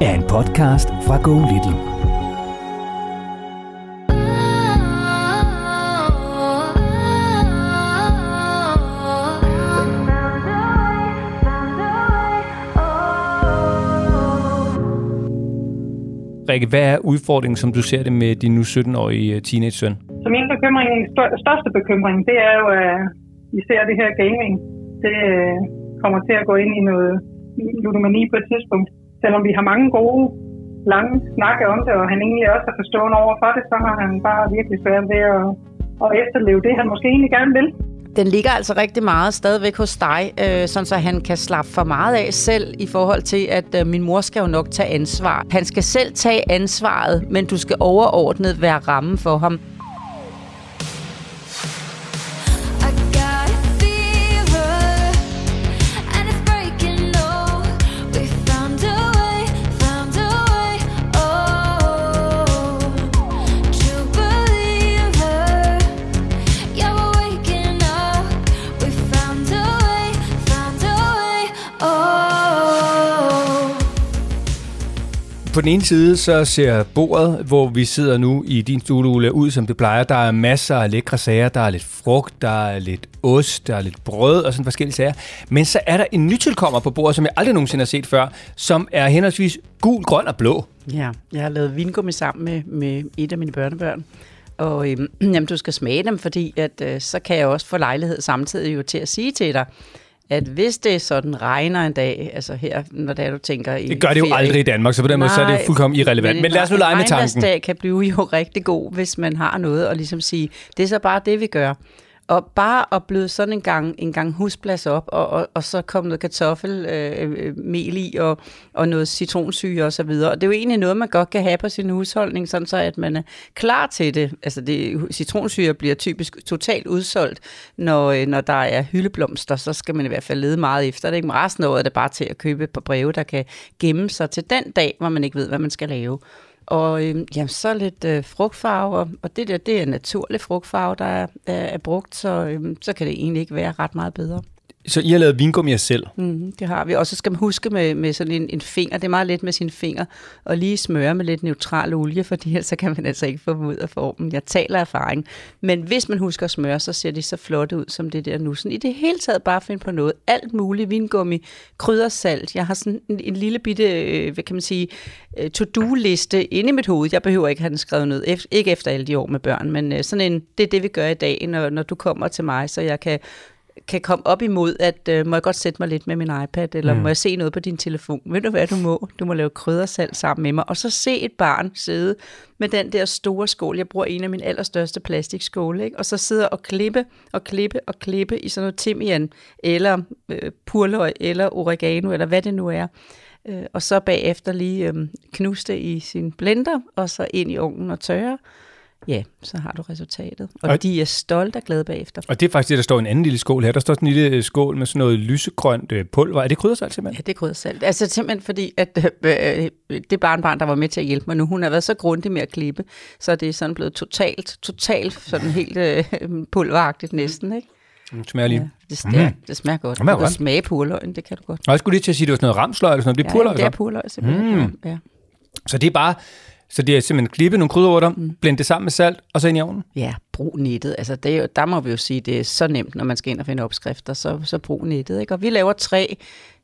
er en podcast fra Go Little. Rikke, hvad er udfordringen, som du ser det med din nu 17-årige øh, teenage-søn? Så min bekymring, største bekymring, det er jo, at især det her gaming, det øh, kommer til at gå ind i noget ludomani på et tidspunkt. Selvom vi har mange gode, lange snakke om det, og han egentlig også er forstående over for det, så har han bare virkelig svært ved at, at efterleve det, han måske egentlig gerne vil. Den ligger altså rigtig meget stadigvæk hos dig, øh, sådan så han kan slappe for meget af selv i forhold til, at øh, min mor skal jo nok tage ansvar. Han skal selv tage ansvaret, men du skal overordnet være ramme for ham. På den ene side, så ser bordet, hvor vi sidder nu i din stue, ud som det plejer. Der er masser af lækre sager. Der er lidt frugt, der er lidt ost, der er lidt brød og sådan forskellige sager. Men så er der en nytilkommer på bordet, som jeg aldrig nogensinde har set før, som er henholdsvis gul, grøn og blå. Ja, jeg har lavet vingummi sammen med, med et af mine børnebørn. Og øhm, jamen, du skal smage dem, fordi at, øh, så kan jeg også få lejlighed samtidig jo til at sige til dig, at hvis det sådan regner en dag, altså her, når det er, du tænker i Det gør det jo ferie, aldrig i Danmark, så på den måde så er det fuldkommen irrelevant. Men, men lad os nu lege med tanken. En kan blive jo rigtig god, hvis man har noget at ligesom sige, det er så bare det, vi gør. Og bare at bløde sådan en gang, en gang husplads op, og, og, og så komme noget kartoffelmel øh, øh i, og, og noget citronsyre og så videre. Og det er jo egentlig noget, man godt kan have på sin husholdning, sådan så at man er klar til det. Altså det, citronsyre bliver typisk totalt udsolgt, når, øh, når der er hyldeblomster, så skal man i hvert fald lede meget efter det. Ikke? Men resten af året er det bare til at købe på breve, der kan gemme sig til den dag, hvor man ikke ved, hvad man skal lave. Og øh, jamen, så lidt øh, frugtfarve, og det der, det er naturlig frugtfarve, der er, er, er brugt, så, øh, så kan det egentlig ikke være ret meget bedre. Så I har lavet vingummi selv? Mm, det har vi. Og så skal man huske med, med sådan en, en finger, det er meget let med sin finger, og lige smøre med lidt neutral olie, fordi ellers så kan man altså ikke få dem ud af formen. Jeg taler erfaring. Men hvis man husker at smøre, så ser de så flotte ud som det der nu. Sådan i det hele taget bare finde på noget. Alt muligt. Vingummi, kryddersalt. Jeg har sådan en, en lille bitte, øh, hvad kan man sige, øh, to-do-liste inde i mit hoved. Jeg behøver ikke have den skrevet ned. Ef- ikke efter alle de år med børn, men øh, sådan en, det er det, vi gør i dag, når, når du kommer til mig, så jeg kan kan komme op imod, at øh, må jeg godt sætte mig lidt med min iPad, eller mm. må jeg se noget på din telefon? Ved du hvad du må? Du må lave kryddersalt sammen med mig. Og så se et barn sidde med den der store skål. Jeg bruger en af mine allerstørste plastikskåle, ikke? og så sidder og klippe og klippe og klippe i sådan noget timian, eller øh, purløg, eller oregano, eller hvad det nu er. Øh, og så bagefter lige øh, knuste i sin blender, og så ind i ovnen og tørre. Ja, så har du resultatet. Og, og de er stolte og glade bagefter. Og det er faktisk det, der står i en anden lille skål her. Der står sådan en lille skål med sådan noget lysegrønt øh, pulver. Er det kryddersalt simpelthen? Ja, det er kryddersalt. Altså simpelthen fordi, at øh, øh, det barnbarn, der var med til at hjælpe mig nu, hun har været så grundig med at klippe, så det er sådan blevet totalt, totalt sådan helt øh, pulveragtigt næsten, ikke? Det smager lige. Ja, det, smager, mm. det smager godt. Det smager godt. smage purløgn, det kan du godt. Og jeg skulle lige til at sige, at det var sådan noget ramsløg eller sådan noget. Det er ja, purløg, det er purløg, simpelthen. Mm. Ja. Så det er bare Så det er simpelthen klippe nogle krydderurter, mm. blende det sammen med salt, og så ind i ovnen? Ja, brug nettet. Altså, det er jo, der må vi jo sige, det er så nemt, når man skal ind og finde opskrifter, så, så brug nettet. Ikke? Og vi laver tre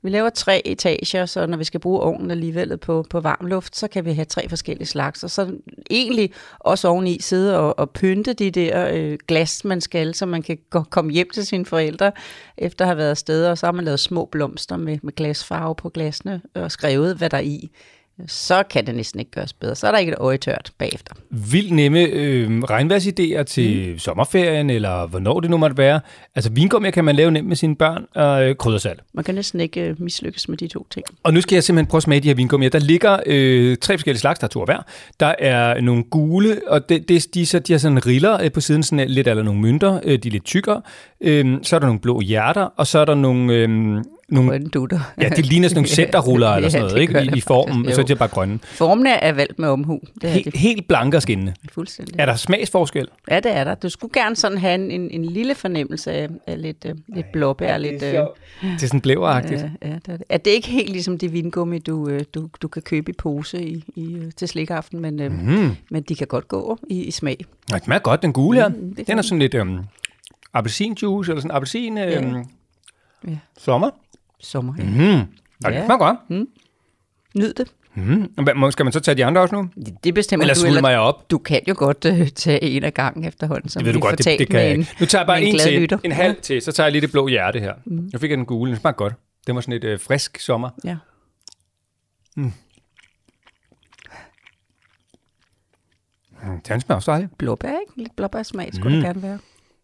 vi laver tre etager, så når vi skal bruge ovnen alligevel på, på varm luft, så kan vi have tre forskellige slags. Og så egentlig også oveni sidde og, og pynte de der øh, glas, man skal, så man kan gå, komme hjem til sine forældre, efter at have været afsted. Og så har man lavet små blomster med, med glasfarve på glasene og skrevet, hvad der er i så kan det næsten ikke gøres bedre. Så er der ikke et øje tørt bagefter. Vildt nemme øh, regnværsidéer til mm. sommerferien, eller hvornår det nu måtte være. Altså vingummi kan man lave nemt med sine børn, og øh, kryddersalt. Man kan næsten ikke øh, mislykkes med de to ting. Og nu skal jeg simpelthen prøve at smage de her vingummier. Der ligger øh, tre forskellige slags, der er to hver. Der er nogle gule, og det, det, de, så, de har sådan riller øh, på siden, sådan lidt eller nogle mønter. Øh, de er lidt tykkere. Øh, så er der nogle blå hjerter, og så er der nogle... Øh, nogle, grønne dutter. Ja, det ligner sådan nogle centerruller eller sådan noget, ikke? I, i formen, faktisk, så er det bare grønne. Formene er valgt med omhu. Det He, det. Helt blanke og skinnende. Fuldstændig. Er der smagsforskel? Ja, det er der. Du skulle gerne sådan have en, en, en lille fornemmelse af, af lidt, uh, lidt blåbær. Ja, det, er lidt, uh, det er sådan blæveragtigt. Ja, ja, det er, det. er det ikke helt ligesom det vingummi, du, uh, du, du kan købe i pose i, i, til slikaften, men, uh, mm. men de kan godt gå i, i smag. Ja, det smager godt, den gule her. Mm, den er sådan lidt um, appelsinjuice, eller sådan appelsin... Ja. Um, ja. Sommer sommer. Mm. Ja, det smager godt. Mm. Nyd det. Mm. Skal man så tage de andre også nu? Det bestemmer eller du. Eller mig op? Du kan jo godt uh, tage en af gangen efterhånden, som det ved du godt, det, det kan jeg ikke. Nu tager jeg bare en, en til, lytter. en halv til, så tager jeg lige det blå hjerte her. Mm. Jeg fik den gule, den smager godt. Det var sådan et uh, frisk sommer. Ja. Mm. Mm, den smager også dejligt. Blåbær, ikke? Lidt blåbærsmag skulle mm. det gerne være.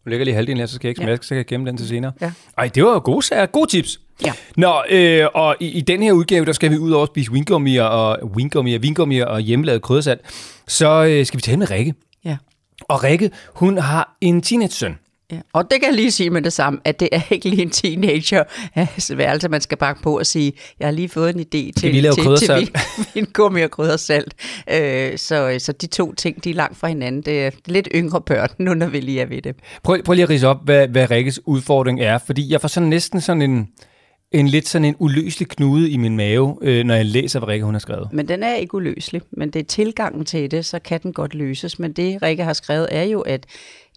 Nu ligger lige halvdelen her, så skal jeg ikke smage, ja. så kan jeg gemme den til senere. Ja. Ej, det var gode sager. Gode tips. Ja. Nå, øh, og i, i den her udgave, der skal vi ud over at spise wingummier og, wingummier, wingummier og hjemmelavet kryddersalt, så øh, skal vi tale med Rikke. Ja. Og Rikke, hun har en teenage-søn. Ja. Og det kan jeg lige sige med det samme, at det er ikke lige en teenager værelse, man skal bakke på og sige, jeg har lige fået en idé til, til, til vingummi og kryddersalt. Øh, så, så de to ting, de er langt fra hinanden. Det er lidt yngre børn, nu når vi lige er ved det. Prøv, prøv lige at rise op, hvad, hvad Rikkes udfordring er, fordi jeg får sådan næsten sådan en en lidt sådan en uløselig knude i min mave, øh, når jeg læser, hvad Rikke hun har skrevet. Men den er ikke uløselig, men det er tilgangen til det, så kan den godt løses. Men det, Rikke har skrevet, er jo, at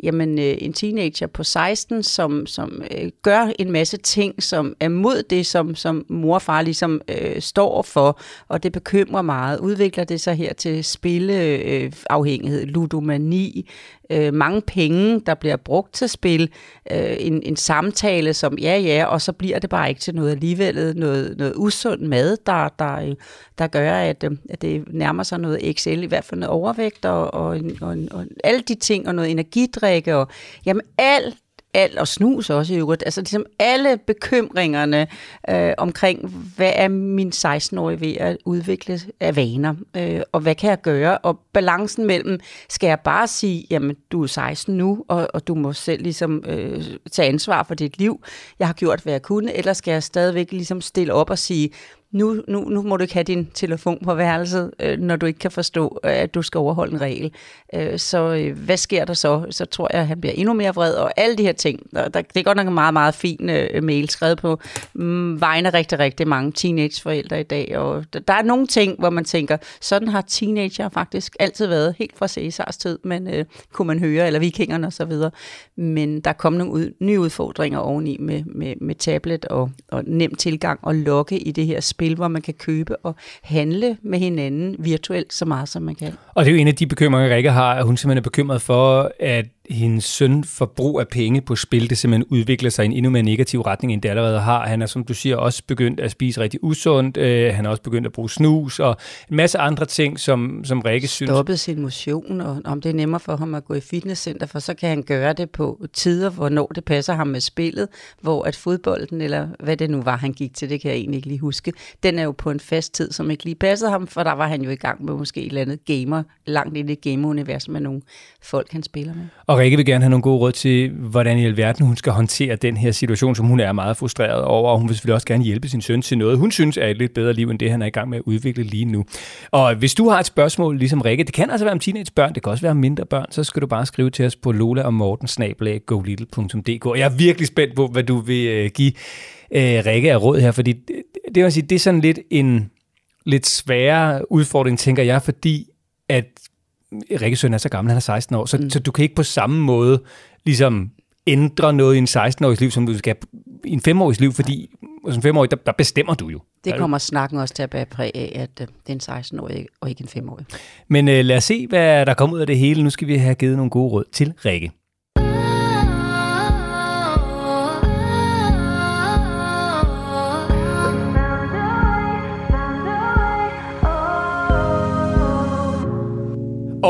jamen, øh, en teenager på 16, som, som øh, gør en masse ting, som er mod det, som, som mor og far ligesom øh, står for, og det bekymrer meget. Udvikler det sig her til spilleafhængighed, øh, ludomani, øh, mange penge, der bliver brugt til spil, øh, en, en samtale som ja, ja, og så bliver det bare ikke til noget alligevel, noget, noget usund mad, der, der, øh, der gør, at, øh, at det nærmer sig noget XL, i hvert fald noget overvægt, og, og, og, og alle de ting, og noget energidrikke, og jamen alt alt, og snus også i øvrigt, altså ligesom alle bekymringerne øh, omkring, hvad er min 16-årige ved at udvikle af vaner, øh, og hvad kan jeg gøre, og balancen mellem, skal jeg bare sige, jamen du er 16 nu, og, og du må selv ligesom øh, tage ansvar for dit liv, jeg har gjort, hvad jeg kunne, eller skal jeg stadigvæk ligesom stille op og sige, nu, nu, nu må du ikke have din telefon på værelset, øh, når du ikke kan forstå, øh, at du skal overholde en regel. Øh, så øh, hvad sker der så? Så tror jeg, at han bliver endnu mere vred, og alle de her ting. Der, der, det er godt nok en meget, meget fin øh, mail skrevet på mm, vegne af rigtig, rigtig mange teenageforældre i dag. Og der, der er nogle ting, hvor man tænker, sådan har teenager faktisk altid været, helt fra Cæsars tid, men øh, kunne man høre, eller vikingerne osv. Men der kom nogle ud, nye udfordringer oveni med, med, med tablet og, og nem tilgang og lokke i det her spil, hvor man kan købe og handle med hinanden virtuelt så meget, som man kan. Og det er jo en af de bekymringer, Rikke har, at hun simpelthen er bekymret for, at hendes søn forbrug af penge på spil, det simpelthen udvikler sig i en endnu mere negativ retning, end det allerede har. Han er, som du siger, også begyndt at spise rigtig usundt. Øh, han er også begyndt at bruge snus og en masse andre ting, som, som Rikke synes... Stoppet sin motion, og om det er nemmere for ham at gå i fitnesscenter, for så kan han gøre det på tider, hvornår det passer ham med spillet, hvor at fodbolden, eller hvad det nu var, han gik til, det kan jeg egentlig ikke lige huske, den er jo på en fast tid, som ikke lige passede ham, for der var han jo i gang med måske et eller andet gamer, langt ind i gameunivers med nogle folk, han spiller med. Og Rikke vil gerne have nogle gode råd til, hvordan i alverden hun skal håndtere den her situation, som hun er meget frustreret over, og hun vil selvfølgelig også gerne hjælpe sin søn til noget, hun synes er et lidt bedre liv, end det han er i gang med at udvikle lige nu. Og hvis du har et spørgsmål, ligesom Rikke, det kan altså være om teenagebørn, det kan også være om mindre børn, så skal du bare skrive til os på lola og morten jeg er virkelig spændt på, hvad du vil øh, give øh, Rikke af råd her, fordi det, det, vil sige, det er sådan lidt en lidt sværere udfordring, tænker jeg, fordi at Rikke søn er så gammel, han er 16 år, så, mm. så du kan ikke på samme måde ligesom ændre noget i en 16-årigs liv, som du skal i en 5-årigs liv, fordi som 5-årig, der, der bestemmer du jo. Det kommer snakken også til at bære præg af, at uh, det er en 16-årig og ikke en 5-årig. Men uh, lad os se, hvad der kommer ud af det hele. Nu skal vi have givet nogle gode råd til Rikke.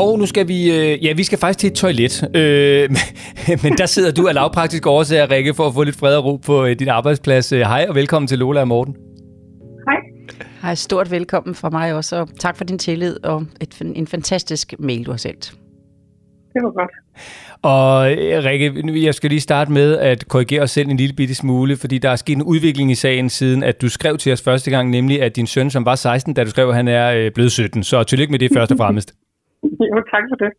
Og nu skal vi, øh, ja, vi skal faktisk til et toilet. Øh, men der sidder du af lavpraktisk årsager, Rikke, for at få lidt fred og ro på øh, din arbejdsplads. Øh, hej og velkommen til Lola og Morten. Hej. Hej, stort velkommen fra mig også, og tak for din tillid og et, en fantastisk mail, du har sendt. Det var godt. Og øh, Rikke, jeg skal lige starte med at korrigere os selv en lille bitte smule, fordi der er sket en udvikling i sagen siden, at du skrev til os første gang, nemlig at din søn, som var 16, da du skrev, at han er blevet 17. Så tillykke med det først og fremmest. Jo, tak for det.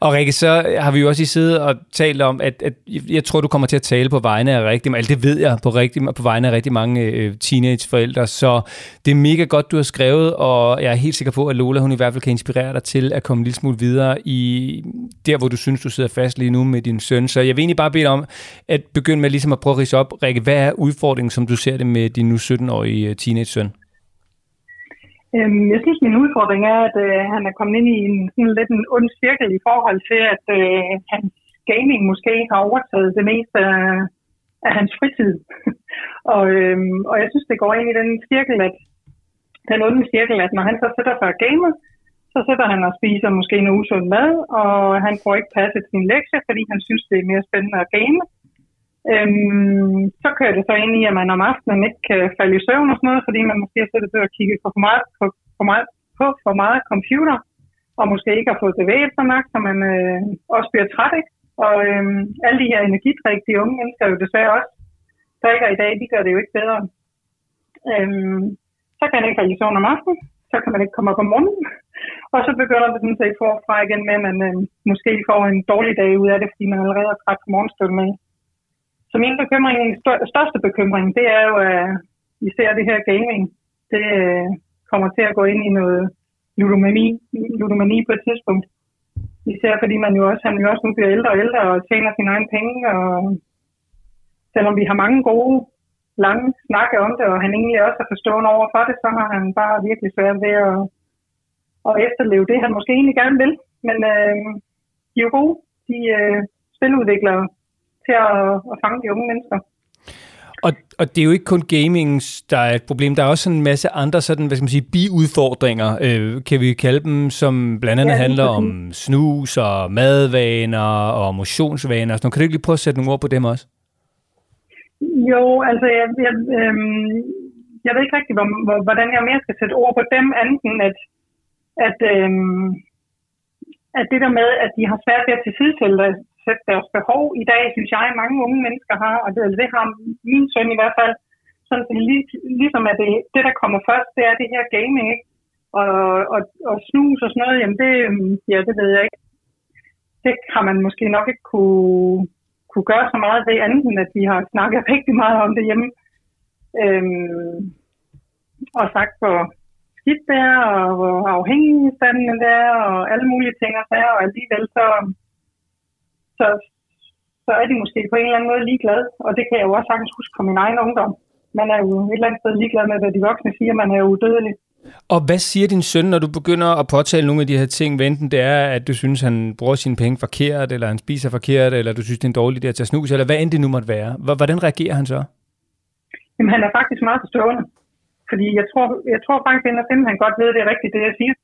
Og Rikke, så har vi jo også i siddet og talt om, at, at jeg tror, du kommer til at tale på vegne af rigtig mange, det ved jeg, på, rigtig, på vegne af rigtig mange øh, teenageforældre, så det er mega godt, du har skrevet, og jeg er helt sikker på, at Lola, hun i hvert fald kan inspirere dig til at komme en lille smule videre i der, hvor du synes, du sidder fast lige nu med din søn. Så jeg vil egentlig bare bede om at begynde med ligesom at prøve at rise op. Rikke, hvad er udfordringen, som du ser det med din nu 17-årige øh, teenage-søn? Øhm, jeg synes, min udfordring er, at øh, han er kommet ind i en sådan lidt en ond cirkel i forhold til, at øh, hans gaming måske har overtaget det meste af, af hans fritid. og, øhm, og jeg synes, det går ind i den cirkel, at den onde cirkel, at når han så sætter sig og gamer, så sætter han og spiser måske en usund mad, og han får ikke passet sin lektie, fordi han synes, det er mere spændende at game. Øhm, så kører det så ind i, at man om aftenen ikke kan falde i søvn og sådan noget, fordi man måske har siddet og kigget på for meget, på, for meget, på for meget computer, og måske ikke har fået bevæget sig nok, så man øh, også bliver træt. Ikke? Og øhm, alle de her energidrik, de unge mennesker jo desværre også drikker i dag, de gør det jo ikke bedre. Øhm, så kan man ikke falde i søvn om aftenen, så kan man ikke komme op om morgenen, og så begynder det sådan set forfra igen med, at man øh, måske får en dårlig dag ud af det, fordi man allerede er træt på morgenstunden med. Så min bekymring, største bekymring, det er jo, øh, at især det her gaming, det øh, kommer til at gå ind i noget ludomani, ludomani på et tidspunkt. Især fordi man jo også, han jo også nu bliver ældre og ældre og tjener sine egne penge, og selvom vi har mange gode, lange snakke om det, og han egentlig også er forstående over for det, så har han bare virkelig svært ved at, at efterleve det, han måske egentlig gerne vil. Men øh, de er jo gode, de øh, spiludviklere, til at, at fange de unge mennesker. Og, og det er jo ikke kun gaming, der er et problem. Der er også en masse andre sådan, hvad skal man sige, biudfordringer, øh, kan vi kalde dem, som blandt andet ja, handler om snus og madvaner og motionsvaner. Så kan du ikke lige prøve at sætte nogle ord på dem også? Jo, altså jeg, jeg, øh, jeg ved ikke rigtig, hvor, hvor, hvordan jeg mere skal sætte ord på dem, anden at, at, øh, at det der med, at de har svært ved at tilsidesætte sætte deres behov i dag, synes jeg, mange unge mennesker har, og det, det har min søn i hvert fald, sådan så lig, ligesom at det, det, der kommer først, det er det her gaming, ikke? Og, og, og snus og sådan noget, jamen det, øhm, ja, det ved jeg ikke. Det har man måske nok ikke kunne, kunne gøre så meget ved andet, end at vi har snakket rigtig meget om det hjemme. Øhm, og sagt, hvor skidt det er, og hvor afhængig det er, og alle mulige ting og sager, og alligevel så, så, så er de måske på en eller anden måde ligeglade. Og det kan jeg jo også sagtens huske fra min egen ungdom. Man er jo et eller andet sted ligeglad med, hvad de voksne siger. Man er jo udødelig. Og hvad siger din søn, når du begynder at påtale nogle af de her ting? Enten det er, at du synes, han bruger sine penge forkert, eller han spiser forkert, eller du synes, det er en dårlig idé at tage snus, eller hvad end det nu måtte være. Hvordan reagerer han så? Jamen, han er faktisk meget forstående. Fordi jeg tror, jeg tror faktisk, at han godt ved, at det er rigtigt, det jeg siger.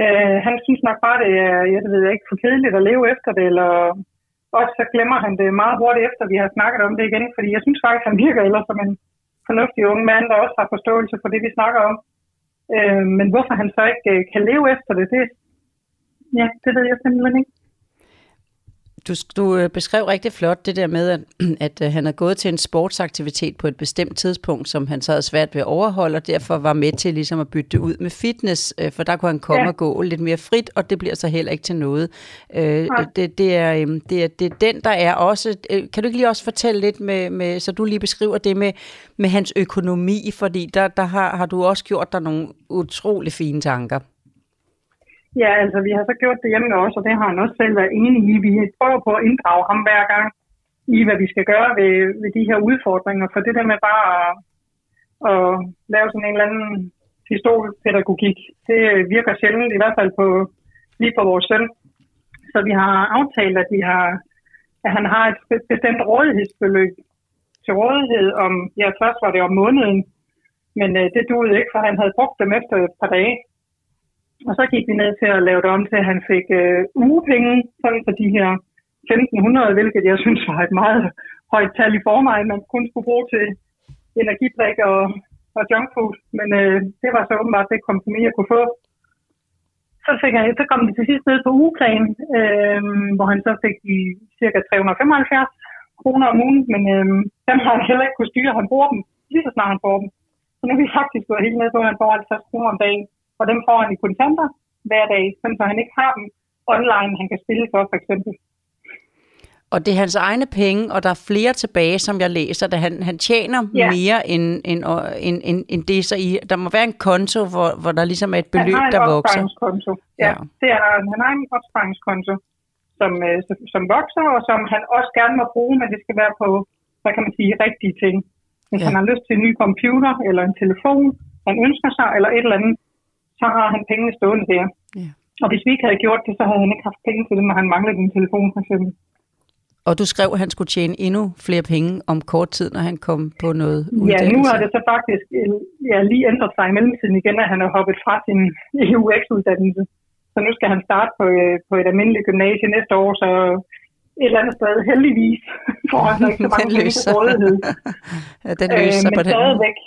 Øh, han synes nok bare, det er jeg ved ikke, for kedeligt at leve efter det, eller også så glemmer han det meget hurtigt efter, vi har snakket om det igen, fordi jeg synes faktisk, han virker ellers som en fornuftig ung mand, der også har forståelse for det, vi snakker om. Øh, men hvorfor han så ikke øh, kan leve efter det, det, ja, det ved jeg simpelthen ikke. Du, du øh, beskrev rigtig flot det der med, at, at øh, han er gået til en sportsaktivitet på et bestemt tidspunkt, som han så havde svært ved at overholde, og derfor var med til ligesom at bytte det ud med fitness, øh, for der kunne han komme ja. og gå lidt mere frit, og det bliver så heller ikke til noget. Øh, det, det, er, det, er, det er den, der er også... Kan du ikke lige også fortælle lidt med, med så du lige beskriver det med, med hans økonomi, fordi der, der har, har du også gjort dig nogle utrolig fine tanker. Ja, altså vi har så gjort det hjemme også, og det har han også selv været enig i. Vi prøver på at inddrage ham hver gang i, hvad vi skal gøre ved, ved de her udfordringer. For det der med bare at, at lave sådan en eller anden pistolpædagogik, det virker sjældent, i hvert fald på, lige på vores søn. Så vi har aftalt, at, vi har, at han har et bestemt rådighedsbeløb til rådighed om, ja først var det om måneden, men øh, det duede ikke, for han havde brugt dem efter et par dage. Og så gik vi ned til at lave det om til, at han fik øh, ugepenge, sådan for de her 1500, hvilket jeg synes var et meget højt tal i forvejen, man kun skulle bruge til energidrik og, og junkfood. Men øh, det var så åbenbart det kompromis, jeg kunne få. Så, fik han, så kom det til sidst ned på ugeplan, øh, hvor han så fik de cirka 375 kroner om ugen, men øh, dem har han heller ikke kunne styre. Han bruger dem lige så snart han får dem. Så nu er vi faktisk gået helt ned på, at han får 50 kroner om dagen, og dem får han i kontanter hver dag, så han ikke har dem online, han kan spille for, for eksempel. Og det er hans egne penge, og der er flere tilbage, som jeg læser, da han, han tjener ja. mere end, end, end, end, end det, så i, der må være en konto, hvor, hvor der ligesom er et beløb, der vokser. Ja, ja, det er han har en opsparingskonto, som, øh, som, som vokser, og som han også gerne må bruge, men det skal være på, hvad kan man sige, rigtige ting. Hvis ja. han har lyst til en ny computer, eller en telefon, han ønsker sig, eller et eller andet, så har han pengene stående der. Ja. Og hvis vi ikke havde gjort det, så havde han ikke haft penge til det, når han manglede en telefon, for eksempel. Og du skrev, at han skulle tjene endnu flere penge om kort tid, når han kom på noget uddannelse. Ja, nu har det så faktisk ja, lige ændret sig i mellemtiden igen, at han har hoppet fra sin EUX-uddannelse. Så nu skal han starte på, øh, på et almindeligt gymnasie næste år, så et eller andet sted heldigvis får han ikke så mange penge til rådighed. ja, den løser øh, men på den stadigvæk,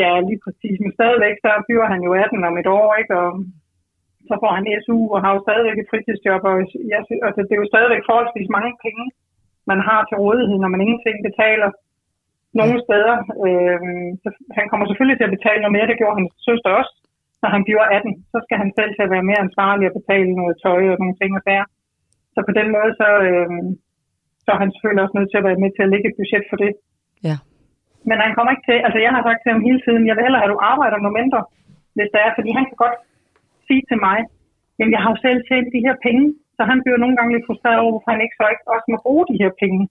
Ja, lige præcis. Men stadigvæk så bliver han jo 18 om et år, ikke? Og så får han SU og har jo stadigvæk et fritidsjob, og jeg, altså, det er jo stadigvæk forholdsvis mange penge, man har til rådighed, når man ingenting betaler nogle steder. Øh, så han kommer selvfølgelig til at betale noget mere, det gjorde hans søster også. Når han bliver 18, så skal han selv til at være mere ansvarlig og betale noget tøj og nogle ting og der. Så på den måde, så, øh, så er han selvfølgelig også nødt til at være med til at lægge et budget for det. Ja. Men han kommer ikke til, altså jeg har sagt til ham hele tiden, jeg vil hellere have, at du arbejder noget mindre, hvis det er, fordi han kan godt sige til mig, jamen jeg har jo selv tjent de her penge, så han bliver nogle gange lidt frustreret over, hvorfor han ikke så ikke også må bruge de her penge.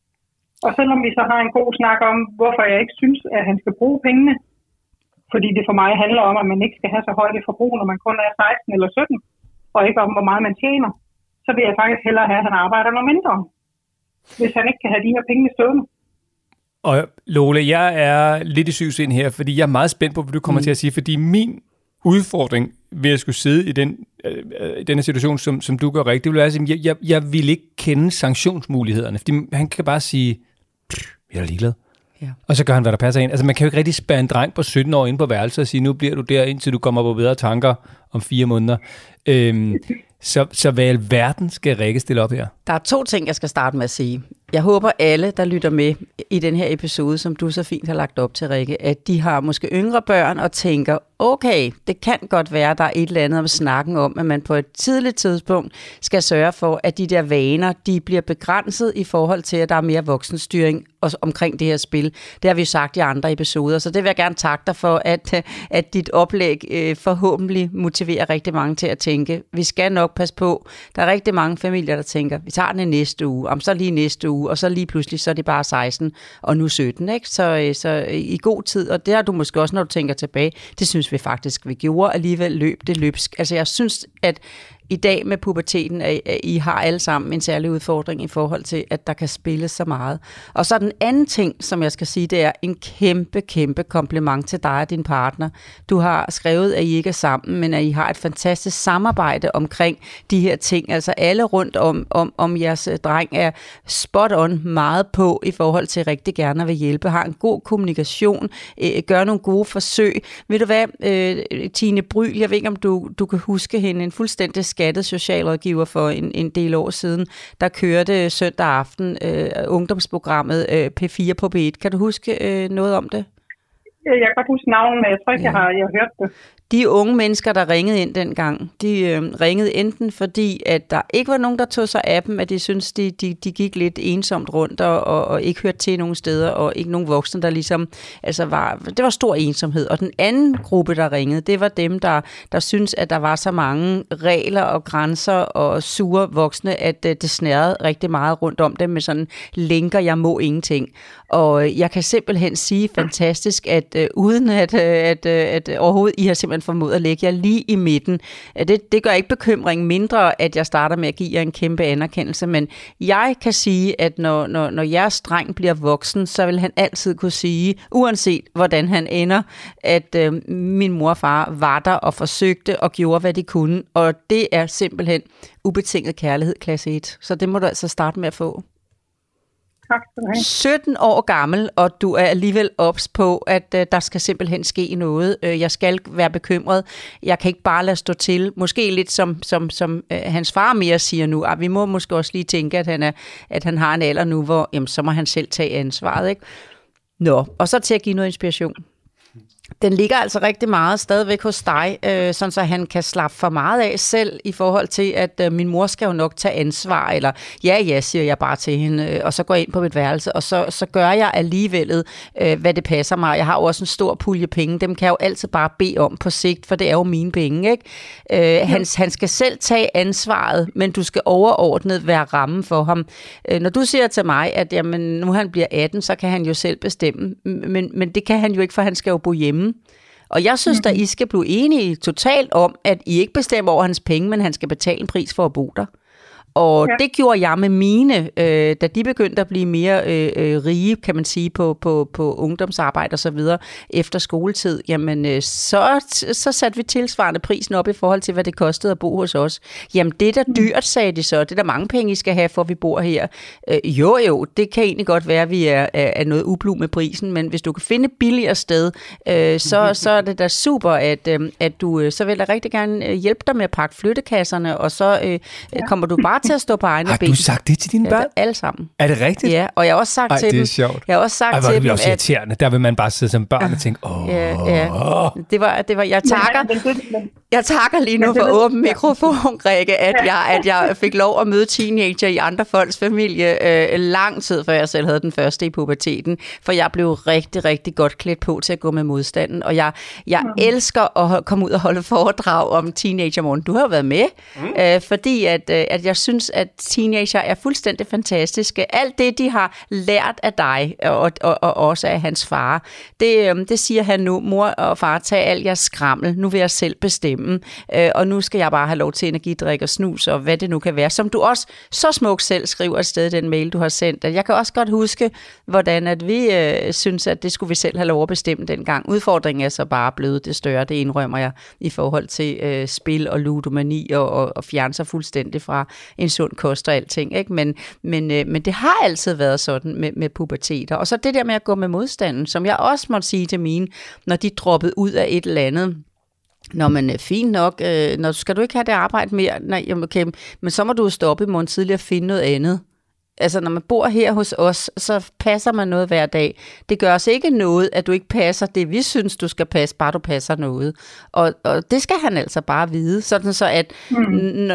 Og selvom vi så har en god snak om, hvorfor jeg ikke synes, at han skal bruge pengene, fordi det for mig handler om, at man ikke skal have så højt et forbrug, når man kun er 16 eller 17, og ikke om, hvor meget man tjener, så vil jeg faktisk hellere have, at han arbejder noget mindre, hvis han ikke kan have de her penge stående. Og Lola, jeg er lidt i syvsind her, fordi jeg er meget spændt på, hvad du kommer mm. til at sige, fordi min udfordring ved at skulle sidde i den, øh, den her situation, som, som du gør rigtigt, det vil være, at jeg, jeg, jeg vil ikke kende sanktionsmulighederne, fordi han kan bare sige, jeg er ligeglad. Ja. Og så gør han, hvad der passer ind. Altså, man kan jo ikke rigtig spære en dreng på 17 år ind på værelset og sige, nu bliver du der, indtil du kommer på bedre tanker om fire måneder. Øhm, så, så hvad i alverden skal Rikke stille op her? Der er to ting, jeg skal starte med at sige. Jeg håber alle, der lytter med i den her episode, som du så fint har lagt op til, Rikke, at de har måske yngre børn og tænker, okay, det kan godt være, der er et eller andet om snakken om, at man på et tidligt tidspunkt skal sørge for, at de der vaner, de bliver begrænset i forhold til, at der er mere voksenstyring omkring det her spil. Det har vi sagt i andre episoder, så det vil jeg gerne takke dig for, at, at dit oplæg øh, forhåbentlig motiverer rigtig mange til at tænke, vi skal nok passe på. Der er rigtig mange familier, der tænker, vi tager den i næste uge, om så lige næste uge, og så lige pludselig, så er det bare 16, og nu 17, ikke? Så, øh, så øh, i god tid, og det har du måske også, når du tænker tilbage, det synes vi faktisk, vi gjorde alligevel løb det løbsk. Altså jeg synes, at i dag med puberteten, at I har alle sammen en særlig udfordring i forhold til, at der kan spilles så meget. Og så den anden ting, som jeg skal sige, det er en kæmpe, kæmpe kompliment til dig og din partner. Du har skrevet, at I ikke er sammen, men at I har et fantastisk samarbejde omkring de her ting. Altså alle rundt om, om, om jeres øh, dreng er spot on meget på i forhold til rigtig gerne at vil hjælpe, har en god kommunikation, øh, gør nogle gode forsøg. Ved du hvad, øh, Tine Bryl, jeg ved ikke, om du, du kan huske hende, en fuldstændig skattet socialrådgiver for en, en del år siden, der kørte søndag aften øh, ungdomsprogrammet øh, P4 på B1. Kan du huske øh, noget om det? Jeg kan godt huske navnet, men jeg tror ikke, ja. jeg, har, jeg har hørt det de unge mennesker, der ringede ind dengang, de øh, ringede enten fordi, at der ikke var nogen, der tog sig af dem, at de syntes, de, de, de gik lidt ensomt rundt og, og, og ikke hørte til nogen steder, og ikke nogen voksne, der ligesom, altså var, det var stor ensomhed. Og den anden gruppe, der ringede, det var dem, der, der syntes, at der var så mange regler og grænser og sure voksne, at øh, det snærede rigtig meget rundt om dem med sådan lænker, jeg må ingenting. Og øh, jeg kan simpelthen sige fantastisk, at øh, uden at, øh, at, øh, at overhovedet I har simpelthen formoder at lægge jer lige i midten, øh, det, det gør ikke bekymring mindre, at jeg starter med at give jer en kæmpe anerkendelse, men jeg kan sige, at når, når, når jeres dreng bliver voksen, så vil han altid kunne sige, uanset hvordan han ender, at øh, min mor og far var der og forsøgte og gjorde, hvad de kunne, og det er simpelthen ubetinget kærlighed klasse 1. Så det må du altså starte med at få. Tak skal du have. 17 år gammel, og du er alligevel ops på, at øh, der skal simpelthen ske noget. Øh, jeg skal være bekymret. Jeg kan ikke bare lade stå til. Måske lidt som, som, som øh, hans far mere siger nu. Ah, vi må måske også lige tænke, at han, er, at han har en alder nu, hvor jamen, så må han selv tage ansvaret. Ikke? Nå, og så til at give noget inspiration. Den ligger altså rigtig meget stadigvæk hos dig, øh, sådan så han kan slappe for meget af selv i forhold til, at øh, min mor skal jo nok tage ansvar, eller ja, ja, siger jeg bare til hende, øh, og så går jeg ind på mit værelse, og så, så gør jeg alligevel, øh, hvad det passer mig. Jeg har jo også en stor pulje penge, dem kan jeg jo altid bare bede om på sigt, for det er jo mine penge, ikke? Øh, han, han skal selv tage ansvaret, men du skal overordnet være ramme for ham. Øh, når du siger til mig, at jamen, nu han bliver 18, så kan han jo selv bestemme, men, men det kan han jo ikke, for han skal jo bo hjemme hjemme. Og jeg synes, mm-hmm. at I skal blive enige totalt om, at I ikke bestemmer over hans penge, men han skal betale en pris for at bo der. Og ja. det gjorde jeg med mine, øh, da de begyndte at blive mere øh, øh, rige, kan man sige, på, på, på ungdomsarbejde og så videre efter skoletid. Jamen, øh, så, så satte vi tilsvarende prisen op i forhold til, hvad det kostede at bo hos os. Jamen, det er da mm. dyrt, sagde de så. Det er der mange penge, I skal have, for vi bor her. Øh, jo, jo, det kan egentlig godt være, at vi er, er noget ublu med prisen, men hvis du kan finde et billigere sted, øh, så, så er det da super, at, øh, at du, øh, så vil jeg rigtig gerne øh, hjælpe dig med at pakke flyttekasserne, og så øh, ja. kommer du bare til at stå på egne har ben. Har du sagt det til dine børn? Ja, alle sammen. Er det rigtigt? Ja, og jeg har også sagt Ej, til det er dem... sjovt. Jeg har også sagt Ej, til det dem, også irriterende. Der vil man bare sidde som børn og tænke, åh... Ja, ja. Det var, det var, jeg takker, jeg takker lige nu for åben mikrofon, Rikke, at jeg, at jeg fik lov at møde teenager i andre folks familie øh, lang tid, før jeg selv havde den første i puberteten. For jeg blev rigtig, rigtig godt klædt på til at gå med modstanden. Og jeg, jeg mm. elsker at komme ud og holde foredrag om teenagermorgen. Du har jo været med, mm. øh, fordi at, øh, at jeg synes, at teenager er fuldstændig fantastiske. Alt det, de har lært af dig, og, og, og også af hans far, det, øhm, det siger han nu, mor og far, tag alt jeres skrammel. Nu vil jeg selv bestemme øh, og nu skal jeg bare have lov til energidrik og snus, og hvad det nu kan være, som du også så smukt selv skriver afsted sted i den mail, du har sendt. Jeg kan også godt huske, hvordan at vi øh, synes, at det skulle vi selv have lov at bestemme dengang. Udfordringen er så bare blevet det større, det indrømmer jeg, i forhold til øh, spil og ludomani og, og, og fjerne sig fuldstændig fra en sund kost og alting. Ikke? Men, men, øh, men det har altid været sådan med, med puberteter. Og så det der med at gå med modstanden, som jeg også måtte sige til mine, når de droppede ud af et eller andet, Nå, men er fint nok. Øh, når, skal du ikke have det arbejde mere? Nej, okay, men så må du stoppe i morgen tidligere og finde noget andet. Altså, når man bor her hos os, så passer man noget hver dag. Det gør os ikke noget, at du ikke passer det, vi synes, du skal passe, bare du passer noget. Og, og det skal han altså bare vide. Sådan så, at mm.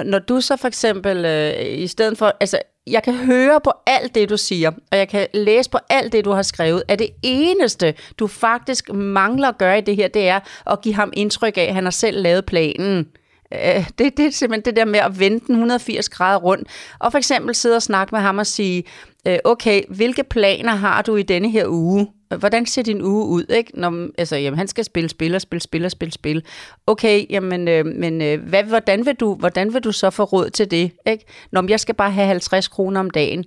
når du så for eksempel, øh, i stedet for, altså, jeg kan høre på alt det, du siger, og jeg kan læse på alt det, du har skrevet, at det eneste, du faktisk mangler at gøre i det her, det er at give ham indtryk af, at han har selv lavet planen. Øh, det, det er simpelthen det der med at vende den 180 grader rundt, og for eksempel sidde og snakke med ham og sige, øh, okay, hvilke planer har du i denne her uge? Hvordan ser din uge ud? Ikke? Når, altså, jamen, han skal spille spil og spille spil og spille spil. Okay, jamen, øh, men øh, hvad, hvordan, vil du, hvordan vil du så få råd til det? Ikke? Når jeg skal bare have 50 kroner om dagen.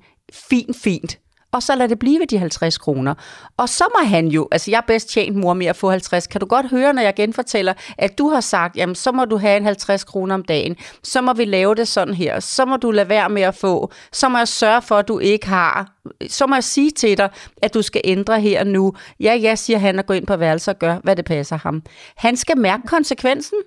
Fint, fint og så lad det blive ved de 50 kroner. Og så må han jo, altså jeg er bedst tjent mor med at få 50. Kan du godt høre, når jeg genfortæller, at du har sagt, jamen så må du have en 50 kroner om dagen. Så må vi lave det sådan her. Så må du lade være med at få. Så må jeg sørge for, at du ikke har. Så må jeg sige til dig, at du skal ændre her nu. Ja, ja, siger han og går ind på værelset og gør, hvad det passer ham. Han skal mærke konsekvensen.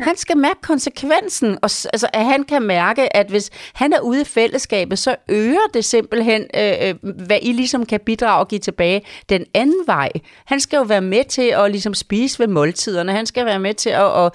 Han skal mærke konsekvensen, og altså, at han kan mærke, at hvis han er ude i fællesskabet, så øger det simpelthen, øh, øh, hvad I ligesom kan bidrage og give tilbage den anden vej. Han skal jo være med til at ligesom spise ved måltiderne. Han skal være med til at, at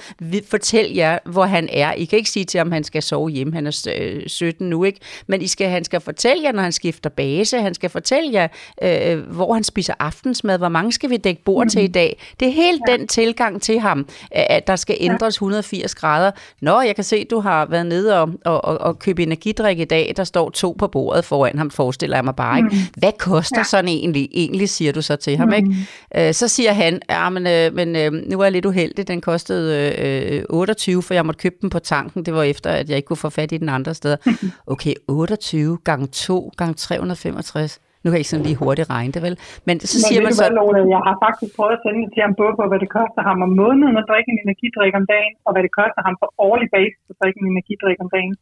fortælle jer, hvor han er. I kan ikke sige til ham, han skal sove hjemme. Han er 17 nu, ikke? Men I skal, han skal fortælle jer, når han skifter base. Han skal fortælle jer, øh, hvor han spiser aftensmad. Hvor mange skal vi dække bord mm. til i dag? Det er helt ja. den tilgang til ham, at der skal ændres 180 grader. Nå, jeg kan se, du har været nede og, og, og, og købe energidrik i dag. Der står to på bordet foran ham, forestiller jeg mig bare. Ikke? Mm. Hvad koster ja. sådan egentlig? Egentlig siger du så til ham. Mm. Ikke? Øh, så siger han, ja, men, øh, men øh, nu er jeg lidt uheldig. Den kostede øh, 28, for jeg måtte købe den på tanken. Det var efter, at jeg ikke kunne få fat i den andre steder. Okay, 28 gange 2 gange 365. Nu kan jeg ikke sådan lige hurtigt regne det, vel? Men så Men siger man så... Hvad, jeg har faktisk prøvet at sende til ham både på, hvad det koster ham om måneden at drikke en energidrik om dagen, og hvad det koster ham på årlig basis at drikke en energidrik om dagen.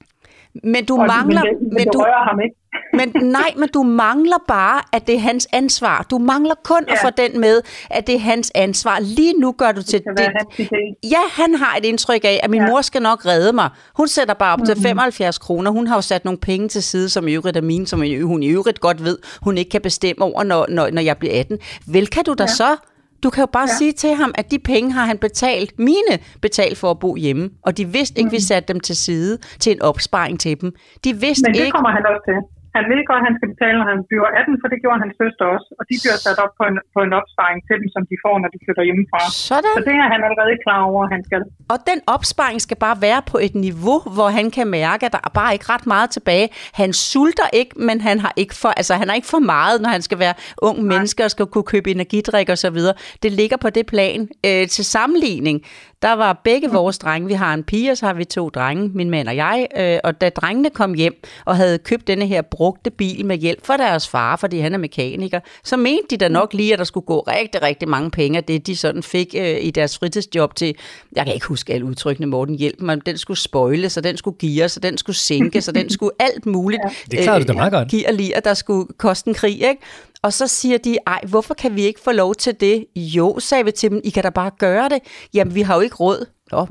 Men du og, mangler... Men, det, men, men det du, ham ikke. Men nej, men du mangler bare, at det er hans ansvar. Du mangler kun ja. at få den med, at det er hans ansvar. Lige nu gør du til det. det. Ja, han har et indtryk af, at min ja. mor skal nok redde mig. Hun sætter bare op mm-hmm. til 75 kroner. Hun har jo sat nogle penge til side, som i øvrigt er mine, som hun i øvrigt godt ved, hun ikke kan bestemme over, når, når, når jeg bliver 18. Vel kan du da ja. så du kan jo bare ja. sige til ham, at de penge har han betalt, mine betalt for at bo hjemme, og de vidste ikke, mm. vi satte dem til side til en opsparing til dem. De vidste Men det ikke... kommer han også til. Han ved godt, at han skal betale, når han bliver 18, for det gjorde hans søster også. Og de bliver sat op på en, på en opsparing til dem, som de får, når de flytter hjemmefra. Sådan. Så det er han allerede klar over, han skal. Og den opsparing skal bare være på et niveau, hvor han kan mærke, at der er bare ikke ret meget tilbage. Han sulter ikke, men han har ikke for, altså, han har ikke for meget, når han skal være ung menneske og skal kunne købe energidrik og så videre. Det ligger på det plan. Øh, til sammenligning, der var begge vores drenge, vi har en pige, og så har vi to drenge, min mand og jeg, øh, og da drengene kom hjem og havde købt denne her brugte bil med hjælp fra deres far, fordi han er mekaniker, så mente de da nok lige, at der skulle gå rigtig, rigtig mange penge det, de sådan fik øh, i deres fritidsjob til, jeg kan ikke huske alle udtrykkene, Morten, hjælp mig, den skulle spøjle, så den skulle geare, så den skulle sænke, så den skulle alt muligt. Ja. Det klarede øh, du da meget godt. Og lige, at der skulle koste en krig, ikke? Og så siger de, ej, hvorfor kan vi ikke få lov til det? Jo, sagde vi til dem, I kan da bare gøre det. Jamen, vi har jo ikke råd. Nå,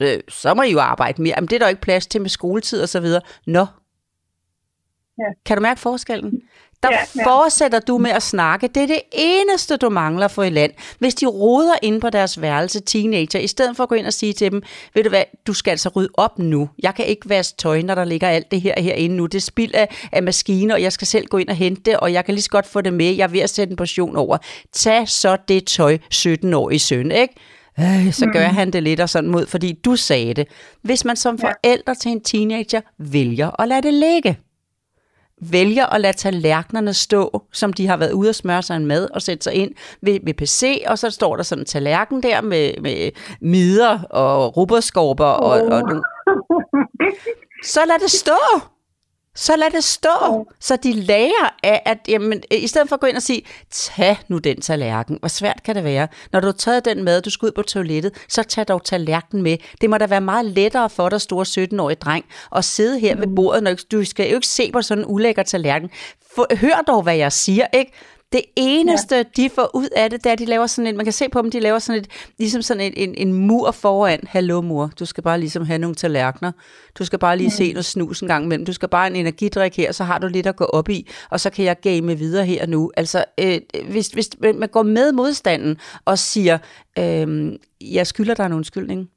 øh, så må I jo arbejde mere. Jamen, det er der jo ikke plads til med skoletid og så videre. Nå. Ja. Kan du mærke forskellen? Der ja, ja. fortsætter du med at snakke. Det er det eneste, du mangler for i land. Hvis de roder ind på deres værelse, teenager, i stedet for at gå ind og sige til dem, ved du hvad, du skal altså rydde op nu. Jeg kan ikke vaske tøj, når der ligger alt det her herinde nu. Det er spild af, af maskiner, og jeg skal selv gå ind og hente det, og jeg kan lige så godt få det med. Jeg er ved at sætte en portion over. Tag så det tøj, 17-årige søn, ikke? Øh, så gør mm. han det lidt og sådan mod, fordi du sagde det. Hvis man som forældre til en teenager vælger at lade det ligge, vælger at lade tallerkenerne stå, som de har været ude og smøre sig en mad, og sætte sig ind ved, ved PC, og så står der sådan en tallerken der med, med midder og rubberskorper og, oh. og, og så lad det stå. Så lad det stå, oh. så de lærer af, at jamen, i stedet for at gå ind og sige, tag nu den tallerken. Hvor svært kan det være? Når du har taget den med, du skal ud på toilettet, så tag dog tallerken med. Det må da være meget lettere for dig, store 17-årige dreng, at sidde her mm. ved bordet, når du skal jo ikke se på sådan en ulækker tallerken. For, hør dog, hvad jeg siger, ikke? Det eneste, ja. de får ud af det, det er, at de laver sådan en, man kan se på dem, de laver sådan et, ligesom sådan en, en, en mur foran. Hallo mor, du skal bare ligesom have nogle tallerkener. Du skal bare lige mm. se noget snus en gang imellem. Du skal bare en energidrik her, så har du lidt at gå op i, og så kan jeg game videre her nu. Altså, øh, hvis, hvis man går med modstanden og siger, øh, jeg skylder dig en undskyldning,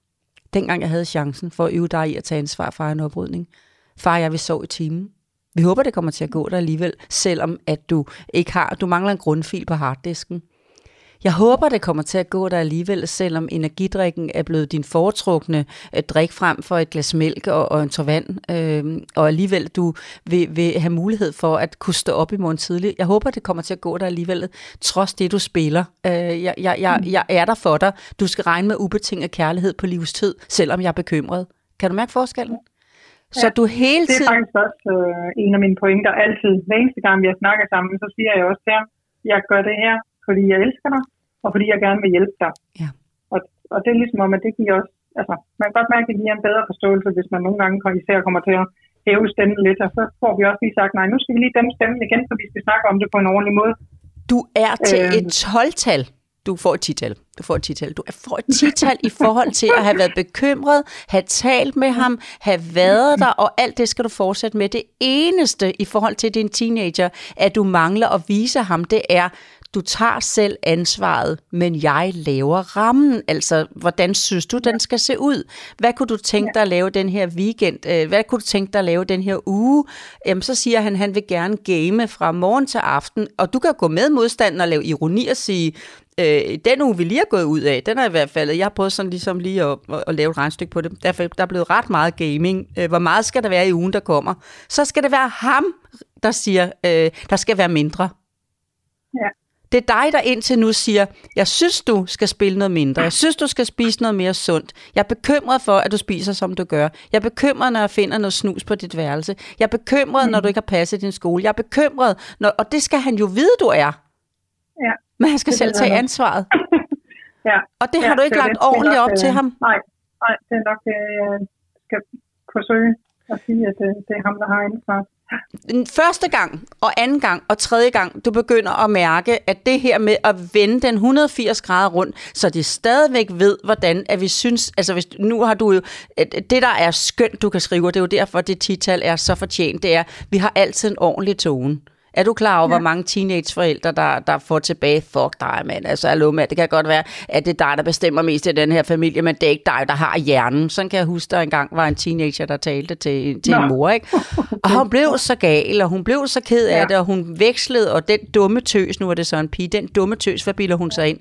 dengang jeg havde chancen for at øve dig i at tage ansvar for en oprydning. Far, jeg vil sove i timen. Vi håber, det kommer til at gå der alligevel, selvom at du ikke har, du mangler en grundfil på harddisken. Jeg håber, det kommer til at gå der alligevel, selvom energidrikken er blevet din foretrukne øh, drik frem for et glas mælk og, og en tår vand, øh, og alligevel du vil, vil have mulighed for at kunne stå op i morgen tidlig. Jeg håber, det kommer til at gå der alligevel, trods det, du spiller. Øh, jeg, jeg, jeg, jeg er der for dig. Du skal regne med ubetinget kærlighed på livstid, selvom jeg er bekymret. Kan du mærke forskellen? Så du hele tiden... Det er faktisk også øh, en af mine pointer altid. Hver eneste gang, vi har snakket sammen, så siger jeg også til ham, jeg gør det her, fordi jeg elsker dig, og fordi jeg gerne vil hjælpe dig. Ja. Og, og det er ligesom om, at det giver også... Altså, man kan godt mærke, at det giver en bedre forståelse, hvis man nogle gange især kommer til at hæve stemmen lidt, og så får vi også lige sagt, nej, nu skal vi lige dæmpe stemmen igen, så vi skal snakke om det på en ordentlig måde. Du er til øh, et 12-tal du får et tital. Du får et tital. Du får et tital i forhold til at have været bekymret, have talt med ham, have været der, og alt det skal du fortsætte med. Det eneste i forhold til din teenager, at du mangler at vise ham, det er, du tager selv ansvaret, men jeg laver rammen. Altså, hvordan synes du, den skal se ud? Hvad kunne du tænke dig at lave den her weekend? Øh, hvad kunne du tænke dig at lave den her uge? Jamen, så siger han, han vil gerne game fra morgen til aften, og du kan gå med modstanden og lave ironi og sige, øh, den uge, vi lige er gået ud af, den er i hvert fald, jeg har prøvet sådan ligesom lige at, at, at lave et regnstykke på det. Derfor, der er blevet ret meget gaming. Øh, hvor meget skal der være i ugen, der kommer? Så skal det være ham, der siger, øh, der skal være mindre. Ja. Det er dig, der indtil nu siger, jeg synes, du skal spille noget mindre. Jeg synes, du skal spise noget mere sundt. Jeg er bekymret for, at du spiser, som du gør. Jeg er bekymret, når jeg finder noget snus på dit værelse. Jeg er bekymret, mm. når du ikke har passet din skole. Jeg er bekymret, når, og det skal han jo vide, du er. Ja. Men han skal Det selv tage jeg. ansvaret. ja. Og det ja, har du ikke det lagt det. Ordentligt nok, op til øh, ham. Nej, nej, det er nok det, jeg skal forsøge at sige, at det, det er ham, der har ansvar. Første gang, og anden gang, og tredje gang, du begynder at mærke, at det her med at vende den 180 grader rundt, så de stadigvæk ved, hvordan at vi synes, altså hvis, nu har du jo, at det der er skønt, du kan skrive, og det er jo derfor, det tital er så fortjent, det er, vi har altid en ordentlig tone. Er du klar over, ja. hvor mange teenageforældre, der, der får tilbage, fuck dig, mand, altså hallo, mand, det kan godt være, at det er dig, der bestemmer mest i den her familie, men det er ikke dig, der har hjernen. Sådan kan jeg huske, der engang var en teenager, der talte til, til Nå. en mor, ikke? Og hun blev så gal, og hun blev så ked af Ja. det, og hun vekslede, og den dumme tøs, nu er det så en pige, den dumme tøs, hvad bilder hun sig ind?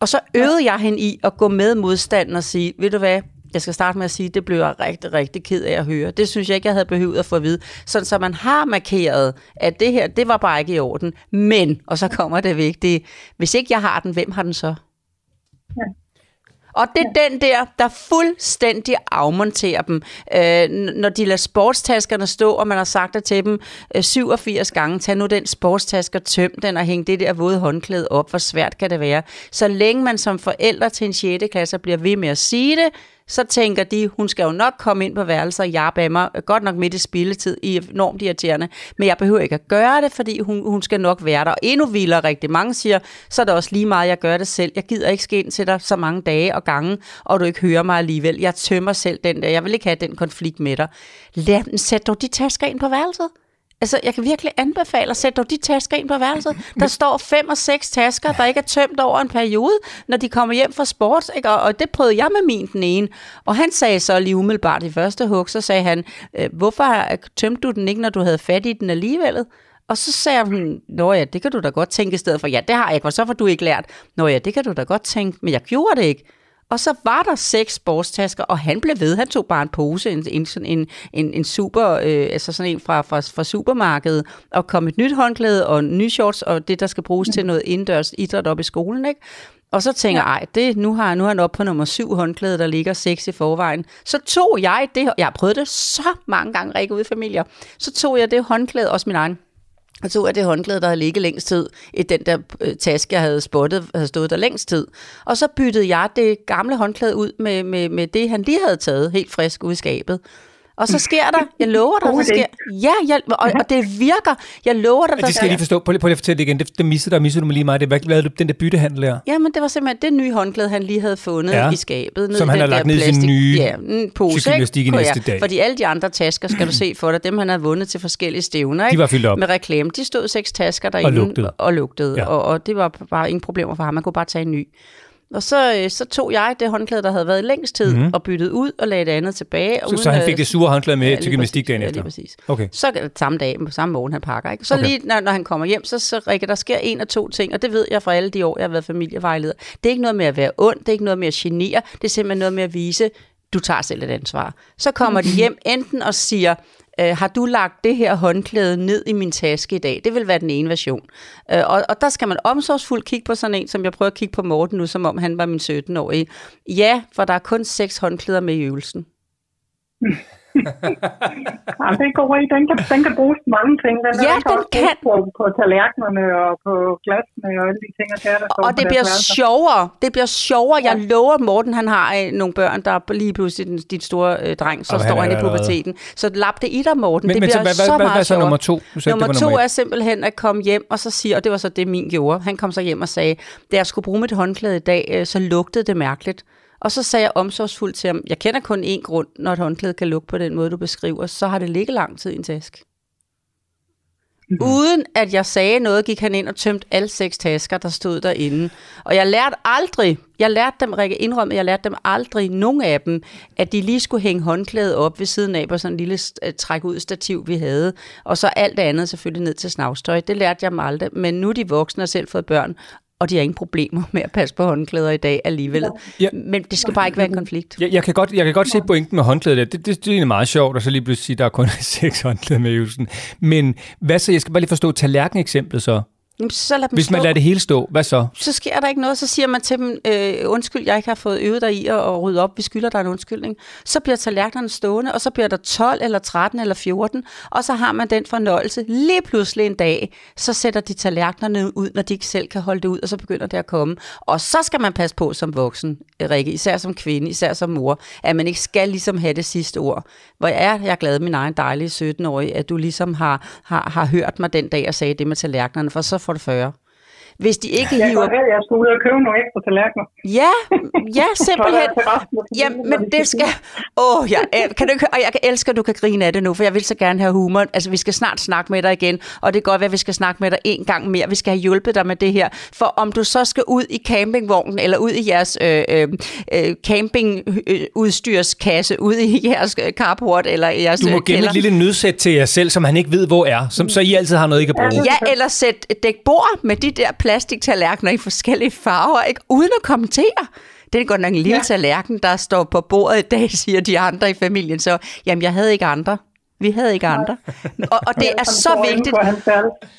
Og så øvede jeg hende i at gå med modstanden og sige, ved du hvad, jeg skal starte med at sige, at det blev jeg rigtig, rigtig ked af at høre. Det synes jeg ikke, jeg havde behøvet at få at vide. Sådan, så man har markeret, at det her, det var bare ikke i orden. Men, og så kommer det vigtige, hvis ikke jeg har den, hvem har den så? Ja. Og det er den der, der fuldstændig afmonterer dem. Øh, når de lader sportstaskerne stå, og man har sagt det til dem øh, 87 gange, tag nu den sportstasker, tøm den og hæng det der våde håndklæde op. Hvor svært kan det være? Så længe man som forældre til en 6. klasse bliver ved med at sige det, så tænker de, hun skal jo nok komme ind på værelser og jappe af mig, øh, godt nok midt i spilletid, i enormt irriterende, men jeg behøver ikke at gøre det, fordi hun, hun skal nok være der. Og endnu vildere rigtig mange siger, så er det også lige meget, jeg gør det selv. Jeg gider ikke ske ind til dig så mange dage og gange, og du ikke hører mig alligevel. Jeg tømmer selv den der. Jeg vil ikke have den konflikt med dig. Lad sæt dog de tasker ind på værelset. Altså, jeg kan virkelig anbefale at sætte dog de tasker ind på værelset. Der står fem og seks tasker, der ikke er tømt over en periode, når de kommer hjem fra sport. Ikke? Og, og det prøvede jeg med min den ene. Og han sagde så lige umiddelbart i første hug, så sagde han, "Øh, hvorfor tømte du den ikke, når du havde fat i den alligevel? Og så sagde hun, nå ja, det kan du da godt tænke i stedet for, ja, det har jeg ikke, og så får du ikke lært. Nå ja, det kan du da godt tænke, men jeg gjorde det ikke. Og så var der seks sportstasker, og han blev ved. Han tog bare en pose, en, en, en, en, en super, øh, altså sådan en fra, fra, fra supermarkedet, og kom et nyt håndklæde og nye shorts, og det, der skal bruges til noget indendørs idræt op i skolen, ikke? Og så tænker jeg, ej, det, nu, har, nu er han oppe på nummer syv håndklæde, der ligger seks i forvejen. Så tog jeg det, jeg har prøvet det så mange gange, ikke ude i familier, så tog jeg det håndklæde, også min egen, og tog jeg det håndklæde, der havde ligget længst tid, i den der øh, taske, jeg havde spottet, havde stået der længst tid. Og så byttede jeg det gamle håndklæde ud med, med, med det, han lige havde taget, helt frisk ud i skabet. Og så sker der, jeg lover dig, så sker, ja, jeg, og, og det virker, jeg lover dig, Det skal jeg lige forstå. Prøv lige, prøv lige at fortælle det igen. Det, det missede der missede du mig lige meget. Det, hvad lavede du den der byttehandel der? Jamen, det var simpelthen det nye håndklæde, han lige havde fundet Ja. i skabet. Ned Som i han den har lagt der ned i sin nye ja, en pose, ikke? næste dag. Fordi alle de andre tasker, skal du se for dig, dem han havde vundet til forskellige stævner, ikke? De var fyldt op. med reklame. De stod seks tasker derinde. Og lugtede. Og, lugtede. Ja. Og, og det var bare ingen problemer for ham. Man kunne bare tage en ny. Og så, øh, så tog jeg det håndklæde, der havde været længst tid, mm. og byttede ud og lagde det andet tilbage. Så, så han fik det sure håndklæde med Ja, til gymnastik dagen Ja, efter? lige præcis. Okay. Så samme dag, på samme morgen, han pakker. Ikke? Så okay. lige når, når han kommer hjem, så, så Rikke, der sker en af to ting, og det ved jeg fra alle de år, jeg har været familievejleder. Det er ikke noget med at være ond, det er ikke noget med at genere, det er simpelthen noget med at vise, du tager selv et ansvar. Så kommer de hjem enten og siger, øh, har du lagt det her håndklæde ned i min taske i dag? Det vil være den ene version. Øh, og, og der skal man omsorgsfuldt kigge på sådan en, som jeg prøver at kigge på Morten nu, som om han var min 17-årige. Ja, for der er kun seks håndklæder med i øvelsen. ja, det er god idé. Den kan, den kan bruges til mange ting. Den, Ja, den den også kan. På, på tallerkenerne og på glasene og alle de ting, der står Og det bliver værelser. sjovere. Det bliver sjovere. Jeg lover Morten, han har øh, nogle børn, der er lige pludselig den, dit store øh, dreng, så Og han står er han i puberteten. Så lap det i dig, Morten. Men, det men så, bliver hvad, så hvad, hvad, meget hvad er så sjovere. nummer to? Du sagde, Nummer det var to nummer er simpelthen at komme hjem og så sige, og det var så det, min gjorde. Han kom så hjem og sagde, da jeg skulle bruge mit håndklæde i dag, øh, så lugtede det mærkeligt. Og så sagde jeg omsorgsfuldt til ham, jeg kender kun én grund, når et håndklæde kan lugte på den måde, du beskriver, så har det ligget lang tid i en taske. Mhm. Uden at jeg sagde noget, gik han ind og tømte alle seks tasker, der stod derinde. Og jeg lærte aldrig, jeg lærte dem, Rikke indrømme, jeg lærte dem aldrig, nogen af dem, at de lige skulle hænge håndklædet op ved siden af på sådan en lille uh, træk ud stativ, vi havde. Og så alt det andet selvfølgelig ned til snavstøj. Det lærte jeg dem aldrig. Men nu er de voksne og selv fået børn, og de har ingen problemer med at passe på håndklæder i dag alligevel. Ja. Men det skal bare ikke være en konflikt. Jeg, jeg, kan godt, jeg kan godt se pointen med håndklædet. der. Det, det, det er egentlig meget sjovt, og så lige pludselig sige, at der er kun seks håndklæder med øvelsen. Men hvad så? Jeg skal bare lige forstå tallerken-eksemplet så. Jamen, så lad dem Hvis man stå. lader det hele stå, hvad så? så sker der ikke noget. Så siger man til dem, øh, undskyld, jeg ikke har fået øvet dig i at, at rydde op. Vi skylder dig en undskyldning. Så bliver tallerkenerne stående, og så bliver der 12 eller 13 eller 14, og så har man den fornøjelse. Lige pludselig en dag, så sætter de tallerkenerne ud, når de ikke selv kan holde det ud, og så begynder det at komme. Og så skal man passe på som voksen, Rikke, især som kvinde, især som mor, at man ikke skal ligesom have det sidste ord. Hvor jeg er, jeg glad, min egen dejlige 17-årige, at du ligesom har, har, har hørt mig den dag og sagde det med tallerkenerne, for så får det 40. Hvis de ikke Jeg hiver... at jeg skal ud og købe nogle ekstra tallerkener. Ja, ja, simpelthen. Ja, men det skal... Åh, oh, jeg, kan du, ikke- og jeg kan elske, at du kan grine af det nu, for jeg vil så gerne have humor. Altså, vi skal snart snakke med dig igen, og det kan godt være, at vi skal snakke med dig en gang mere. Vi skal have hjulpet dig med det her. For om du så skal ud i campingvognen, eller ud i jeres øh, øh, øh, campingudstyrskasse, ud i jeres øh, carport, eller i jeres Du må øh, gemme et lille nødsæt til jer selv, som han ikke ved, hvor er. Som, så I altid har noget, I kan bruge. Ja, eller sæt et dæk bord med de der plastiktallerkener i forskellige farver, ikke? uden at kommentere. Det er godt nok en lille ja. tallerken, der står på bordet i dag, siger de andre i familien. Så, jamen, jeg havde ikke andre. Vi havde ikke andre. Og, og det er så vigtigt.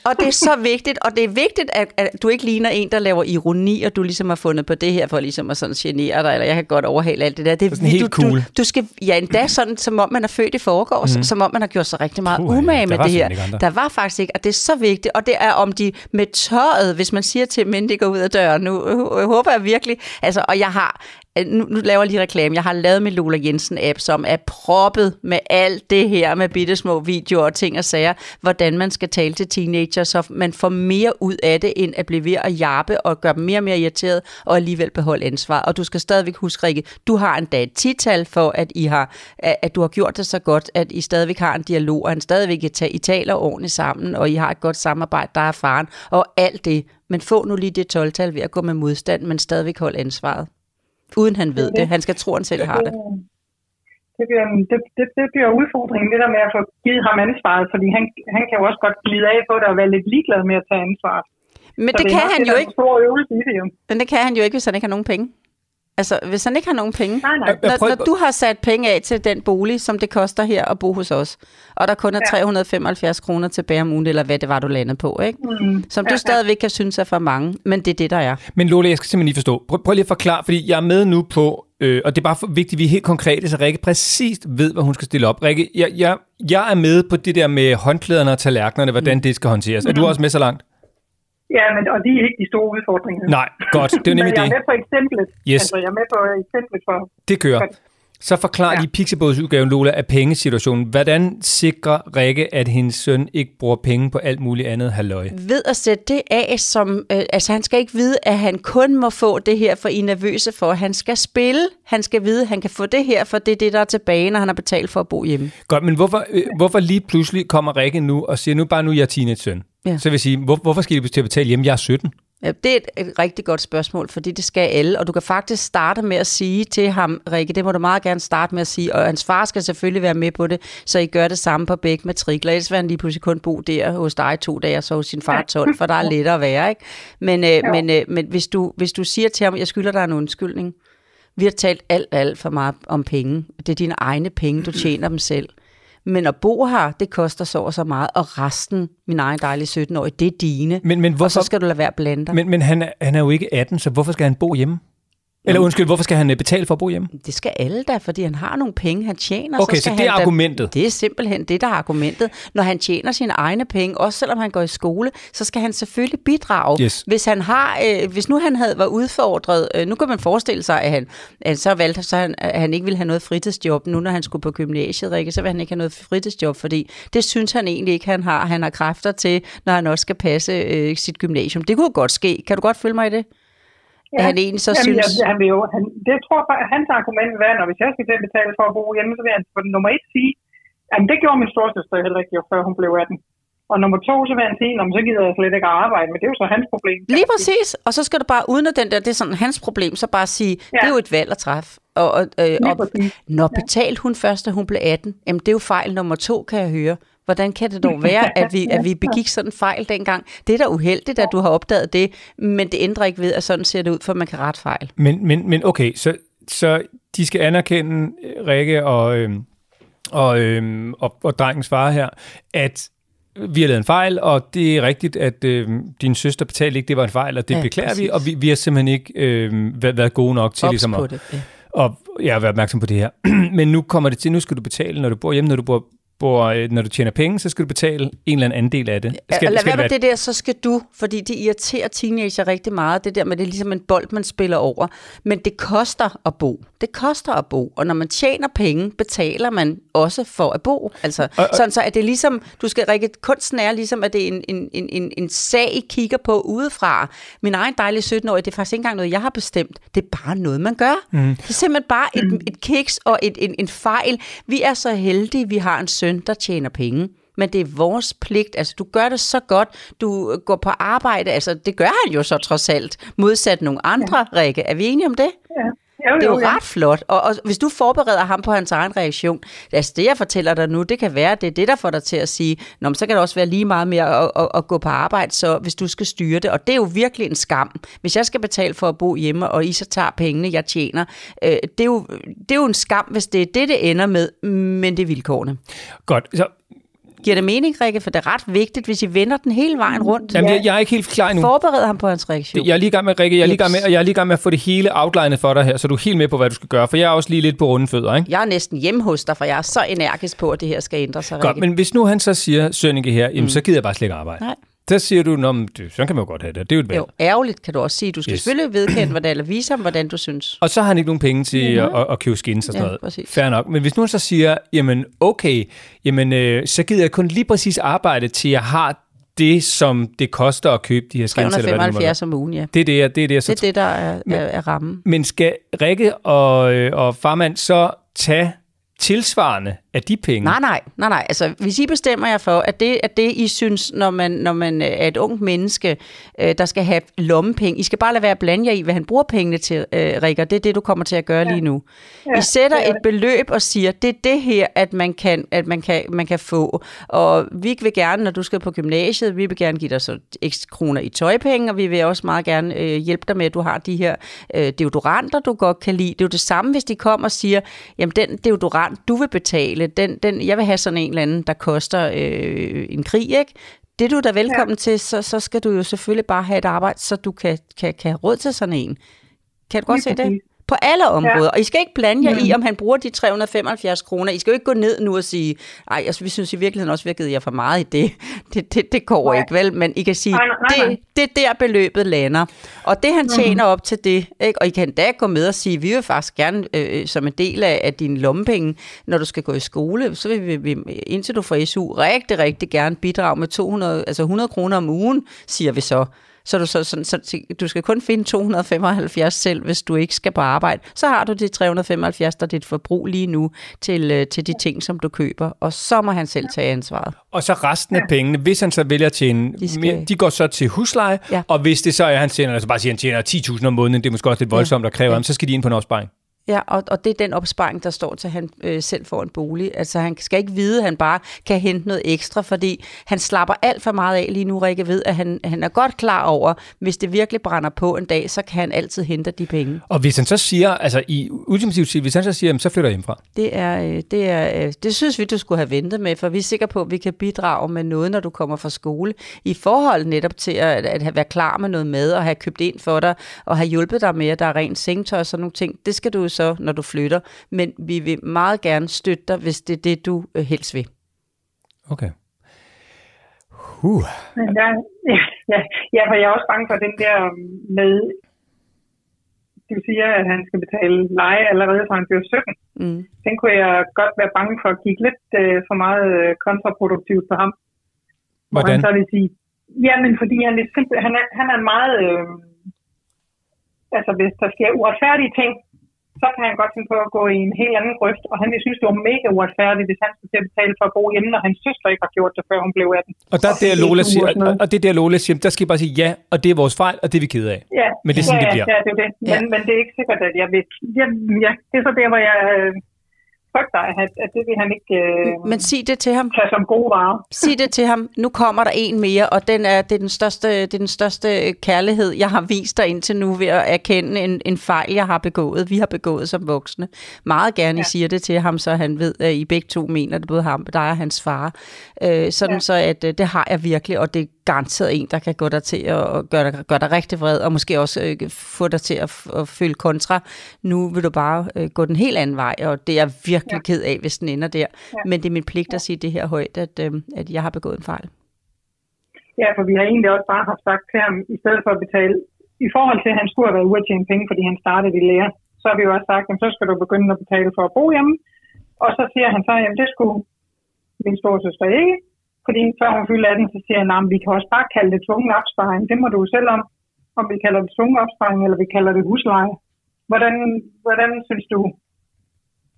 Og det er så vigtigt, og det er vigtigt, at, at du ikke ligner en, der laver ironi, og du ligesom har fundet på det her for ligesom at sådan genere dig, eller jeg kan godt overhale alt det der. Det er Sådan helt du, du, cool. du skal, ja, endda sådan, som om man er født i forgårs, mm. som om man har gjort sig rigtig meget Puha, umage med det her. Der var faktisk ikke, og det er så vigtigt, og det er om de med tøjet, hvis man siger til dem, inden de går ud af døren, nu øh, håber jeg virkelig, altså, og jeg har, nu, nu laver jeg lige reklame, jeg har lavet min Lola Jensen app, som er proppet med alt det her, med bitte små videoer og ting og sager, hvordan man skal tale til teenager, så man får mere ud af det, end at blive ved at jappe og gøre dem mere og mere irriteret, og alligevel beholde ansvar. Og du skal stadigvæk huske, Rikke, du har endda et tital for, at, I har, at, du har gjort det så godt, at I stadigvæk har en dialog, og han stadigvæk I, I taler ordentligt sammen, og I har et godt samarbejde, der er faren, og alt det. Men få nu lige det 12-tal ved at gå med modstand, men stadigvæk holde ansvaret. Uden han ved det. Han skal tro, han selv har det. Det bliver, det, det, det bliver udfordringen, det der med at få givet ham ansvaret, fordi han, han kan jo også godt glide af på det og være lidt ligeglad med at tage ansvaret. Men det er kan han det, jo ikke. stor øvelse i det jo. Men det kan han jo ikke, hvis han ikke har nogen penge. Altså, hvis han ikke har nogen penge. Nej, nej. Når, når du har sat penge af til den bolig, som det koster her at bo hos os, og der kun er 375 kroner tilbage om ugen, eller hvad det var, du landede på, ikke? Mm. Som du Ja, ja. stadigvæk kan synes er for mange, men det er det, der er. Men Lola, jeg skal simpelthen lige forstå. Prøv, prøv lige at forklare, fordi jeg er med nu på, øh, og det er bare for vigtigt, at vi er helt konkrete, så Rikke præcis ved, hvad hun skal stille op. Rikke, jeg, jeg, jeg er med på det der med håndklæderne og tallerkenerne, hvordan det skal håndteres. Er du også med så langt? Ja, men, og de er ikke de store udfordringer. Nej, godt. Det er nemlig jeg er det. med på eksemplet. Yes. Altså, jeg er med på eksemplet for... Det kører. Så forklar Ja. lige Pixelbogs-udgaven, Lola, af pengesituationen. Hvordan sikrer Rikke, at hendes søn ikke bruger penge på alt muligt andet halløj? Ved at sætte det af, som, øh, altså han skal ikke vide, at han kun må få det her, for I er nervøse for. Han skal spille, han skal vide, at han kan få det her, for det er det, der er tilbage, når han har betalt for at bo hjemme. Godt, men hvorfor, øh, hvorfor lige pludselig kommer Rikke nu og siger, nu bare nu er jeg teenage-søn? Ja. Så vil jeg sige, hvor, hvorfor skal de til at betale hjemme? Jeg er 17. Ja, det er et, et rigtig godt spørgsmål, fordi det skal alle, og du kan faktisk starte med at sige til ham, Rikke, det må du meget gerne starte med at sige, og hans far skal selvfølgelig være med på det, så I gør det samme på begge matrikler, ellers vil han lige pludselig kun bo der hos dig to dage, og så hos sin far 12, for der er lettere at være, ikke? Men, øh, men, øh, men hvis, du, hvis du siger til ham, jeg skylder dig en undskyldning, vi har talt alt, alt for meget om penge, det er dine egne penge, du tjener dem selv, men at bo her, det koster så og så meget, og resten, min egen dejlige 17-årige, det er dine. Men, men, Og hvorfor, så skal du lade være blande dig. men, men han, er, han er jo ikke 18, så hvorfor skal han bo hjemme? Eller undskyld, hvorfor skal han øh, betale for at bo hjemme? Det skal alle da, fordi han har nogle penge, han tjener. Okay, så, så skal det er han da- argumentet. Det er simpelthen det, der er argumentet. Når han tjener sine egne penge, også selvom han går i skole, så skal han selvfølgelig bidrage. Yes. Hvis han har, øh, hvis nu han havde var udfordret, øh, nu kan man forestille sig, at han, at så valgte så han, at han ikke ville have noget fritidsjob, nu når han skulle på gymnasiet, Rikke, så vil han ikke have noget fritidsjob, fordi det synes han egentlig ikke, han har. Han har kræfter til, når han også skal passe øh, sit gymnasium. Det kunne godt ske. Kan du godt følge mig i det? At han egentlig så Jamen, synes... Jeg, han vil jo, han, det tror jeg, hans argument være, når hvis jeg skal til at betale for at bo hjemme, så vil han for nummer et sige, at det gjorde min storsøster heller ikke, jo, før hun blev 18. Og nummer to, så vil han sige, "Nå, men så gider jeg slet ikke at arbejde, men det er jo så hans problem. Lige præcis. Og så skal du bare, uden at den der, det er sådan hans problem, så bare sige, ja. Ja. det er jo et valg at træffe. Og, og, øh, og når betalte hun først, da hun blev 18? Jamen, det er jo fejl nummer to, kan jeg høre. Hvordan kan det dog være, at vi, at vi begik sådan en fejl dengang? Det er da uheldigt, at du har opdaget det, men det ændrer ikke ved, at sådan ser det ud, for man kan rette fejl. Men, men, men okay, så, så de skal anerkende, øh, Rikke og, øhm, og, øhm, og, og drengens far her, at vi har lavet en fejl, og det er rigtigt, at øhm, din søster betalte ikke, det var en fejl, og det Ja, ja, beklager præcis. vi, og vi, vi har simpelthen ikke øhm, været, været gode nok til Ops ligesom at, det. Ja. og jeg har været opmærksom på det her. Men nu kommer det til, nu skal du betale, når du bor hjemme, når du bor, bor øh, når du tjener penge, så skal du betale en eller anden andel af det. Skal, lad være med det der, så skal du, fordi det irriterer teenager rigtig meget, det der med, det er ligesom en bold, man spiller over. Men det koster at bo. Det koster at bo. Og når man tjener penge, betaler man også for at bo. Altså, og, og, sådan så er det ligesom, du skal række, kunsten er ligesom, at det er en, en, en, en, en sag, I kigger på udefra. Min egen dejlige 17-årige, det er faktisk ikke engang noget, jeg har bestemt. Det er bare noget, man gør. Mm. Det er simpelthen bare et, et kiks og et, en, en fejl. Vi er så heldige, vi har en søn, der tjener penge men det er vores pligt. Altså, du gør det så godt. Du går på arbejde. Altså, det gør han jo så trods alt. Modsat nogle andre, ja. Rikke. Er vi enige om det? Ja. Jo, Det er jo ja. ret flot. Og, og hvis du forbereder ham på hans egen reaktion, altså det, jeg fortæller dig nu, det kan være, det er det, der får dig til at sige, Nå, men så kan det også være lige meget mere at, at, at gå på arbejde, så hvis du skal styre det. Og det er jo virkelig en skam. Hvis jeg skal betale for at bo hjemme, og I så tager pengene, jeg tjener, øh, det, er jo, det er jo en skam, hvis det er det, det ender med, men det er vilkårene. Godt, så Giver det mening, Rikke? For det er ret vigtigt, hvis I vender den hele vejen rundt. jamen, jeg, jeg er ikke helt klar endnu. Forbered ham på hans reaktion. Jeg er lige i gang med, Rikke, jeg er lige gang med, jeg er lige gang med at få det hele outlinet for dig her, så du er helt med på, hvad du skal gøre, for jeg er også lige lidt på runde fødder, ikke? Jeg er næsten hjemme hos dig, for jeg er så energisk på, at det her skal ændre sig, Godt, Rikke. men hvis nu han så siger, Sønneke her, jamen, mm. så gider jeg bare slet ikke arbejde. Nej. Så siger du, Nå, men det, sådan kan man jo godt have det. Det er jo et valg. Jo, ærgerligt kan du også sige. Du skal Yes. selvfølgelig vedkende, hvordan, eller vise ham, hvordan du synes. Og så har han ikke nogen penge til mm-hmm. at, at, at købe skins og sådan Ja, noget. præcis. Fair nok. Men hvis nu han så siger, jamen okay, jamen, øh, så gider jeg kun lige præcis arbejde til, jeg har det, som det koster at købe de her skins. eller hvad det nu måtte være. 375 om ugen, ja. Det er det, jeg- det, er det, jeg så Det er det, der er, er, er rammen. Men skal Rikke og, øh, og farmand så tage tilsvarende af de penge? Nej, nej, nej, nej. Altså, hvis I bestemmer jer for, at det er det, I synes, når man, når man øh, er et ungt menneske, øh, der skal have lommepenge. I skal bare lade være at blande jer i, hvad han bruger pengene til, øh, Rikke, og det er det, du kommer til at gøre ja. lige nu. Ja, I sætter er et beløb og siger, det er det her, at man kan, at man kan, man kan få. Og vi vil gerne, når du skal på gymnasiet, vi vil gerne give dig så x kroner i tøjpenge, og vi vil også meget gerne øh, hjælpe dig med, at du har de her øh, deodoranter, du godt kan lide. Det er jo det samme, hvis de kommer og siger, jamen den deodorant, du vil betale, den, den, jeg vil have sådan en eller anden, der koster øh, en krig, ikke? Det er du da velkommen ja. til, så, så skal du jo selvfølgelig bare have et arbejde, så du kan, kan, kan have råd til sådan en. Kan du godt Lige se det? På alle områder. Ja. Og I skal ikke blande jer i, om han bruger de 375 kroner. I skal jo ikke gå ned nu og sige, ej, altså, vi synes i virkeligheden også, vi har givet jer for meget i det. Det, det, det går Nej. ikke, vel? Men I kan sige, Nej, nej, nej, nej. det, det er der beløbet lander. Og det han tjener op til det, ikke? og I kan da gå med og sige, vi vil faktisk gerne øh, som en del af, af dine lommepenge, når du skal gå i skole, så vil vi, vi indtil du får SU, rigtig, rigtig gerne bidrage med 200, altså 100 kroner om ugen, siger vi så. Så du, så, så, så, du skal kun finde 275 selv, hvis du ikke skal på arbejde. Så har du de 375, der er dit forbrug lige nu til, øh, til de ting, som du køber. Og så må han selv tage ansvaret. Og så resten af pengene, hvis han så vælger at tjene, De skal- mere, de går så til husleje, Ja. og hvis det så er, at han tjener, altså bare siger, at han tjener 10.000 om måneden, det er måske også lidt voldsomt at kræve Ja. ham, så skal de ind på en opsparing. Ja, og, og det er den opsparing, der står til, at han øh, selv får en bolig. Altså han skal ikke vide, at han bare kan hente noget ekstra, fordi han slapper alt for meget af lige nu, Rikke ved, at han, han er godt klar over, hvis det virkelig brænder på en dag, så kan han altid hente de penge. Og hvis han så siger, altså i ultimativt hvis han så siger, jamen, så flytter jeg hjemmefra. Det, er, øh, det, er, øh, det synes vi, du skulle have ventet med, for vi er sikre på, at vi kan bidrage med noget, når du kommer fra skole, i forhold netop til at, at være klar med noget mad, og have købt ind for dig, og have hjulpet dig med, at der er rent sengetøj og sådan nogle ting. Det skal du så, når du flytter. Men vi vil meget gerne støtte dig, hvis det er det, du øh, helst vil. Okay. Uh. Men der, ja, ja, ja, for jeg er også bange for den der med, du siger, at han skal betale leje allerede fra han bliver 17. Mm. Den kunne jeg godt være bange for at kigge lidt uh, for meget uh, kontraproduktivt på ham. Hvordan? Han så vil sige, ja, men fordi han, er simpel, han, er, han er meget, øh, altså hvis der sker uretfærdige ting, så kan han godt finde på at gå i en helt anden grøft, og han vil synes, det var mega uretfærdigt, hvis han skulle til at betale for at bo hjemme, når hans søster ikke har gjort det, før hun blev 18. Og der er det, Lola siger, og, og det der Lola siger, der skal I bare sige ja, og det er vores fejl, og det er vi ked af. Ja, men det er sådan, ja, det bliver. Ja, det er det. Men, ja. men det er ikke sikkert, at jeg vil... Ja, ja, det er så der, hvor jeg øh, frygter, at, at det vil han ikke øh, Men sig det til ham. tage som gode varer. Sig det til ham. Nu kommer der en mere, og den er, det, er den største, det er den største kærlighed, jeg har vist dig indtil nu ved at erkende en, en fejl, jeg har begået. Vi har begået som voksne. Meget gerne, ja. I siger det til ham, så han ved, at I begge to mener det, både ham, dig og hans far. Øh, sådan ja. så, at øh, det har jeg virkelig, og det er garanteret en, der kan gå dig til at gøre dig, gøre dig rigtig vred, og måske også øh, få dig til at, at føle kontra. Nu vil du bare øh, gå den helt anden vej, og det er jeg virkelig ja. ked af, hvis den ender der. Ja. Men det er min pligt at sige det her højt, at, øh, at jeg har begået en fejl. Ja, for vi har egentlig også bare haft sagt til ham, i stedet for at betale, i forhold til, at han skulle have været ude at tjene penge, fordi han startede i lære, så har vi jo også sagt, at så skal du begynde at betale for at bo hjemme. Og så siger han så, at det skulle min storsøster ikke. Fordi før hun fylder 18, så siger han, at vi kan også bare kalde det tvungen opsparing. Det må du selv om, om vi kalder det tvungen opsparing, eller vi kalder det husleje. Hvordan, hvordan synes du,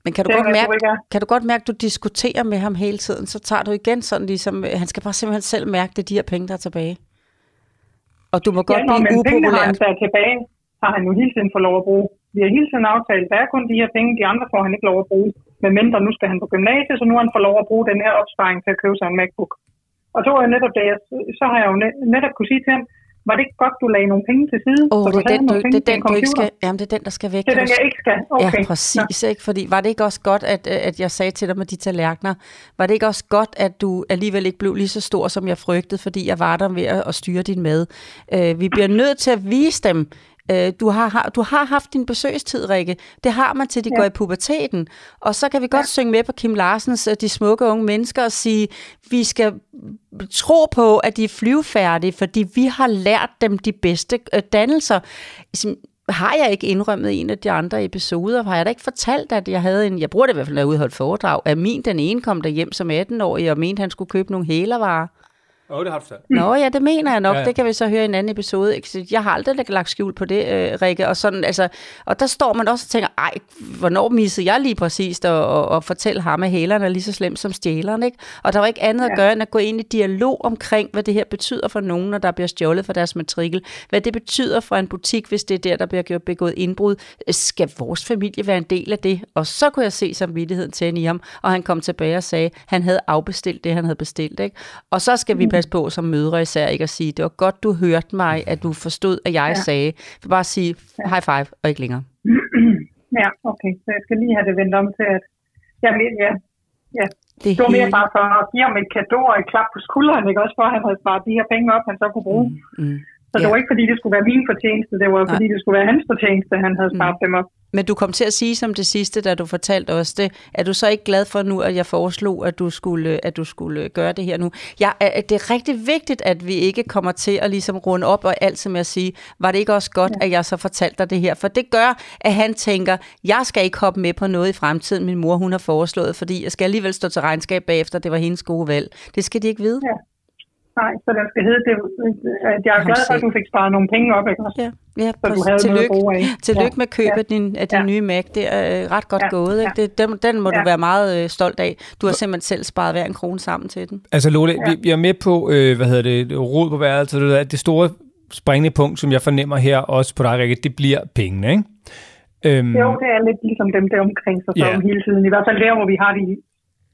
men kan du, godt mærke, kan du godt mærke, at du diskuterer med ham hele tiden, så tager du igen sådan ligesom, han skal bare simpelthen selv mærke, det er de her penge, der er tilbage. Og du må godt ja, blive upopulær. Pengene har han taget tilbage, har han jo hele tiden fået lov at bruge. Vi har hele tiden aftalt, der er kun de her penge, de andre får han ikke lov at bruge. Men mindre nu skal han på gymnasiet, så nu har han fået lov at bruge den her opsparing til at købe sig en MacBook. Og så jeg netop det, jeg, så har jeg jo netop kunne sige til ham, var det ikke godt, du lagde nogle penge til side? Oh, det, er den, du, det er den, du ikke skal. Jamen, det er den, der skal væk. Det er den, jeg ikke skal. Okay. Ja, præcis. Ikke? Fordi var det ikke også godt, at, at jeg sagde til dig med de tallerkener, var det ikke også godt, at du alligevel ikke blev lige så stor, som jeg frygtede, fordi jeg var der ved at styre din mad? Uh, vi bliver nødt til at vise dem, Øh, du, har, du har haft din besøgstid, Rikke. Det har man til, de ja. går i puberteten. Og så kan vi godt ja. synge med på Kim Larsens øh, De smukke unge mennesker og sige, vi skal tro på, at de er flyvefærdige, fordi vi har lært dem de bedste øh, dannelser. Har jeg ikke indrømmet en af de andre episoder? Har jeg da ikke fortalt, at jeg havde en, jeg bruger det i hvert fald, når jeg udholdt foredrag, at min den ene kom der hjem som 18-årig og mente, at han skulle købe nogle hælervarer. Åh, oh, det har du sagt. Nå ja, det mener jeg nok. Ja, ja. Det kan vi så høre i en anden episode. Jeg har aldrig lagt skjul på det, øh, Rikke. Og, sådan, altså, og der står man også og tænker, ej, hvornår missede jeg lige præcist at, at, at fortælle ham, at hælerne er lige så slemt som stjæleren. Ikke? Og der var ikke andet ja. at gøre, end at gå ind i dialog omkring, hvad det her betyder for nogen, når der bliver stjålet for deres matrikel. Hvad det betyder for en butik, hvis det er der, der bliver begået indbrud. Skal vores familie være en del af det? Og så kunne jeg se samvittigheden til i ham, og han kom tilbage og sagde, at han havde afbestilt det, han havde bestilt. Ikke? Og så skal vi mm passe på som mødre især ikke at sige, det var godt, du hørte mig, at du forstod, at jeg ja. sagde. For bare at sige high five, og ikke længere. Ja, okay. Så jeg skal lige have det vendt om til, at jeg mener, ja, ja. Det, det var mere bare for at give ham et kado og et klap på skulderen, ikke? Også for, at han havde sparet de her penge op, han så kunne bruge. Mm, mm. Så det ja. var ikke, fordi det skulle være min fortjeneste, det var, Nej. fordi det skulle være hans fortjeneste, han havde sparet mm. dem op. Men du kom til at sige som det sidste, da du fortalte os det. Er du så ikke glad for nu, at jeg foreslog, at du skulle, at du skulle gøre det her nu? Ja, det er rigtig vigtigt, at vi ikke kommer til at ligesom runde op og altid med at sige, var det ikke også godt, ja. at jeg så fortalte dig det her? For det gør, at han tænker, jeg skal ikke hoppe med på noget i fremtiden, min mor hun har foreslået, fordi jeg skal alligevel stå til regnskab bagefter, det var hendes gode valg. Det skal de ikke vide. Ja. Nej, så den skal hedde, det, at jeg er glad for, at du fik sparet nogle penge op, ikke også? Ja, ja så du havde tillykke, noget af. Tillykke ja. med købet ja. din, af din ja. nye Mac. Det er øh, ret godt ja. gået. Ikke? Det, den, den må ja. du være meget øh, stolt af. Du har simpelthen selv sparet hver en krone sammen til den. Altså Lola, ja. vi, vi er med på, øh, hvad hedder det, rod på værelset. Det, det store springende punkt, som jeg fornemmer her, også på dig, Rikke, det bliver pengene, ikke? Øhm, jo, det er lidt ligesom dem der omkring sig ja. hele tiden. I hvert fald der, hvor vi har de,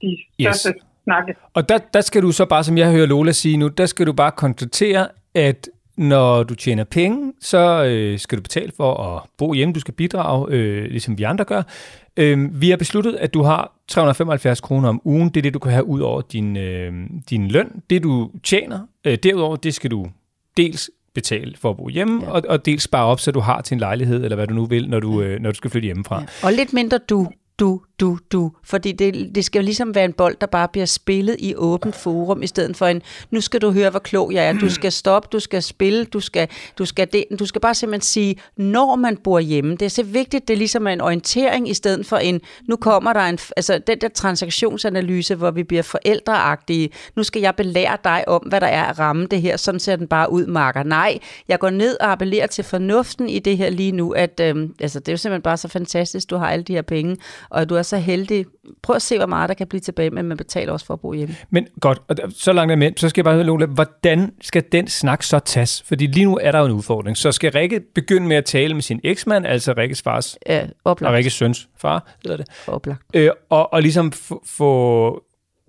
de største yes. Snakke. Og der, der skal du så bare, som jeg hører Lola sige nu, der skal du bare konstatere, at når du tjener penge, så øh, skal du betale for at bo hjemme. Du skal bidrage, øh, ligesom vi andre gør. Øh, vi har besluttet, at du har 375 kroner om ugen. Det er det, du kan have ud over din, øh, din løn. Det, du tjener øh, derudover, det skal du dels betale for at bo hjemme, ja. og, og dels spare op, så du har til en lejlighed, eller hvad du nu vil, når du, øh, når du skal flytte hjemmefra. Ja. Og lidt mindre du du, du, du. Fordi det, det skal jo ligesom være en bold, der bare bliver spillet i åbent forum, i stedet for en, nu skal du høre, hvor klog jeg er. Du skal stoppe, du skal spille, du skal, du skal, det, du skal bare simpelthen sige, når man bor hjemme. Det er så vigtigt, det er ligesom en orientering, i stedet for en, nu kommer der en, altså den der transaktionsanalyse, hvor vi bliver forældreagtige. Nu skal jeg belære dig om, hvad der er at ramme det her, sådan ser den bare ud, Marker. Nej, jeg går ned og appellerer til fornuften i det her lige nu, at øh, altså, det er jo simpelthen bare så fantastisk, du har alle de her penge, og at du er så heldig. Prøv at se, hvor meget der kan blive tilbage, men man betaler også for at bo hjemme. Men godt, og så langt er med, så skal jeg bare høre, Lola, hvordan skal den snak så tages? Fordi lige nu er der jo en udfordring. Så skal Rikke begynde med at tale med sin eksmand, altså Rikkes fars ja, oplagt. og Rikkes søns far, hedder det. Oplagt. Øh, og, og ligesom få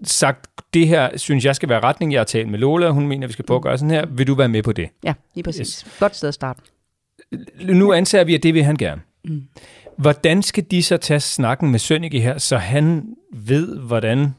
sagt, det her synes jeg skal være retning, jeg har talt med Lola, hun mener, vi skal prøve at gøre sådan her. Vil du være med på det? Ja, lige præcis. Yes. Godt sted at starte. Nu anser vi, at det vil han gerne. Mm. Hvordan skal de så tage snakken med Sønneke her, så han ved, hvordan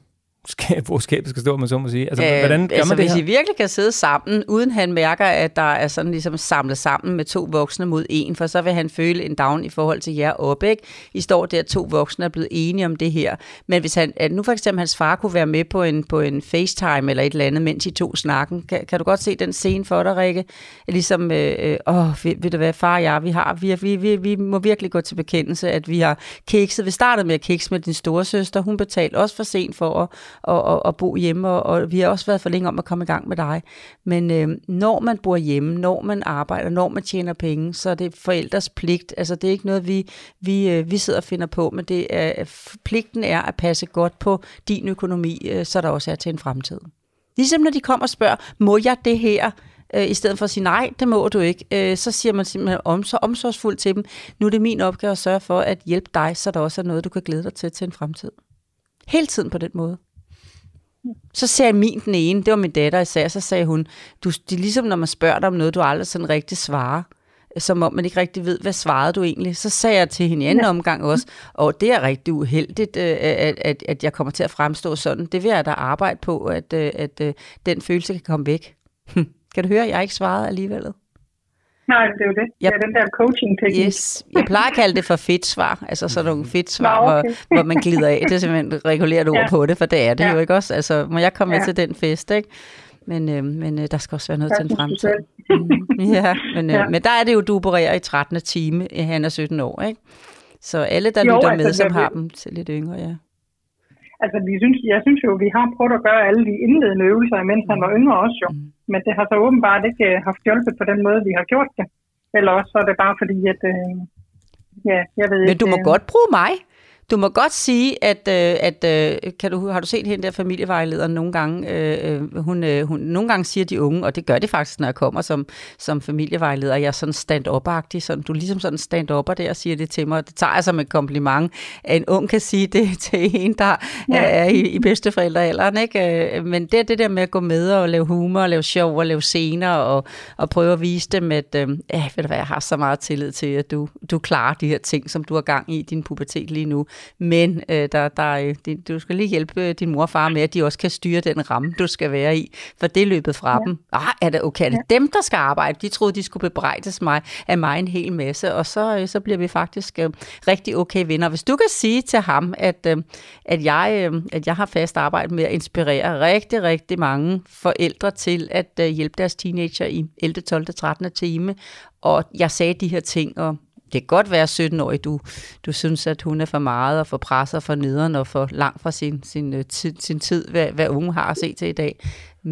skab, hvor skabet skal stå, man så må sige? Altså, øh, hvordan gør altså, man det hvis her? I virkelig kan sidde sammen, uden han mærker, at der er sådan ligesom samlet sammen med to voksne mod en, for så vil han føle en down i forhold til jer op, ikke? I står der, to voksne er blevet enige om det her. Men hvis han, at nu for eksempel hans far kunne være med på en, på en FaceTime eller et eller andet, mens I to snakken, kan, kan du godt se den scene for dig, Rikke? Ligesom, øh, øh, åh, ved, ved du hvad, far og jeg, vi, har, vi, vi, vi, vi må virkelig gå til bekendelse, at vi har kikset. Vi startede med at kikse med din store søster. Hun betalte også for sent for at og, og, og bo hjemme, og, og vi har også været for længe om at komme i gang med dig. Men øh, når man bor hjemme, når man arbejder, når man tjener penge, så er det forældres pligt. Altså det er ikke noget, vi, vi, øh, vi sidder og finder på, men det er, pligten er at passe godt på din økonomi, øh, så der også er til en fremtid. Ligesom når de kommer og spørger, må jeg det her? øh, i stedet for at sige, nej, det må du ikke, øh, så siger man simpelthen om, så omsorgsfuldt til dem, nu er det min opgave at sørge for at hjælpe dig, så der også er noget, du kan glæde dig til til en fremtid. Hele tiden på den måde. Så sagde min den ene, det var min datter især, så sagde hun, du, det er ligesom når man spørger dig om noget, du aldrig sådan rigtig svarer som om man ikke rigtig ved, hvad svarede du egentlig. Så sagde jeg til hende i anden ja. omgang også, og det er rigtig uheldigt, øh, at, at, at jeg kommer til at fremstå sådan. Det vil jeg da arbejde på, at, øh, at, at den følelse kan komme væk. kan du høre, at jeg ikke svarede alligevel? Nej, det er jo det. Jeg, det er den der coaching-teknik. Yes. Jeg plejer at kalde det for fedt svar. Altså sådan nogle fedt svar, Nå, okay. hvor, hvor man glider af. Det er simpelthen et regulært ord ja. på det, for det er det ja. jo ikke også. Altså, må jeg komme ja. med til den fest, ikke? Men, øh, men øh, der skal også være noget ja, til en fremtid. Mm, ja, men, øh, ja. men der er det jo, du opererer i 13. time. Han er 17 år, ikke? Så alle, der jo, lytter altså, med, som har dem til lidt yngre, ja. Altså, vi synes, jeg synes jo, vi har prøvet at gøre alle de indledende øvelser, mens han var yngre også jo. Mm. Men det har så åbenbart ikke øh, haft hjulpet på den måde, vi har gjort det. Eller også så er det bare fordi, at... Øh, ja, jeg ved Men ikke, du må øh, godt bruge mig. Du må godt sige, at, øh, at øh, kan du, har du set hende der familievejlederen nogle gange? Øh, øh, hun, øh, hun, nogle gange siger de unge, og det gør det faktisk, når jeg kommer som, som familievejleder, jeg er sådan stand-up-agtig, sådan, du er ligesom sådan stand-upper der og siger det til mig, det tager jeg som et kompliment, at en ung kan sige det til en, der ja. er i, i bedsteforældrealderen, ikke? Øh, men det er det der med at gå med og lave humor, og lave sjov og lave scener, og, og prøve at vise dem, at øh, ved du hvad, jeg har så meget tillid til, at du, du klarer de her ting, som du har gang i din pubertet lige nu. Men øh, der, der, øh, det, du skal lige hjælpe din mor og far med, at de også kan styre den ramme, du skal være i. For det er løbet fra ja. dem. Ah, er det okay? Er det ja. dem, der skal arbejde? De troede, de skulle bebrejdes mig af mig en hel masse. Og så, øh, så bliver vi faktisk øh, rigtig okay venner. Hvis du kan sige til ham, at, øh, at, jeg, øh, at jeg har fast arbejde med at inspirere rigtig, rigtig mange forældre til at øh, hjælpe deres teenager i 11., 12., 13. time, og jeg sagde de her ting, og det kan godt være 17-årig, du, du synes, at hun er for meget og for presset for nederen og for langt fra sin, sin, øh, tid, sin tid, hvad, hvad unge har at se til i dag.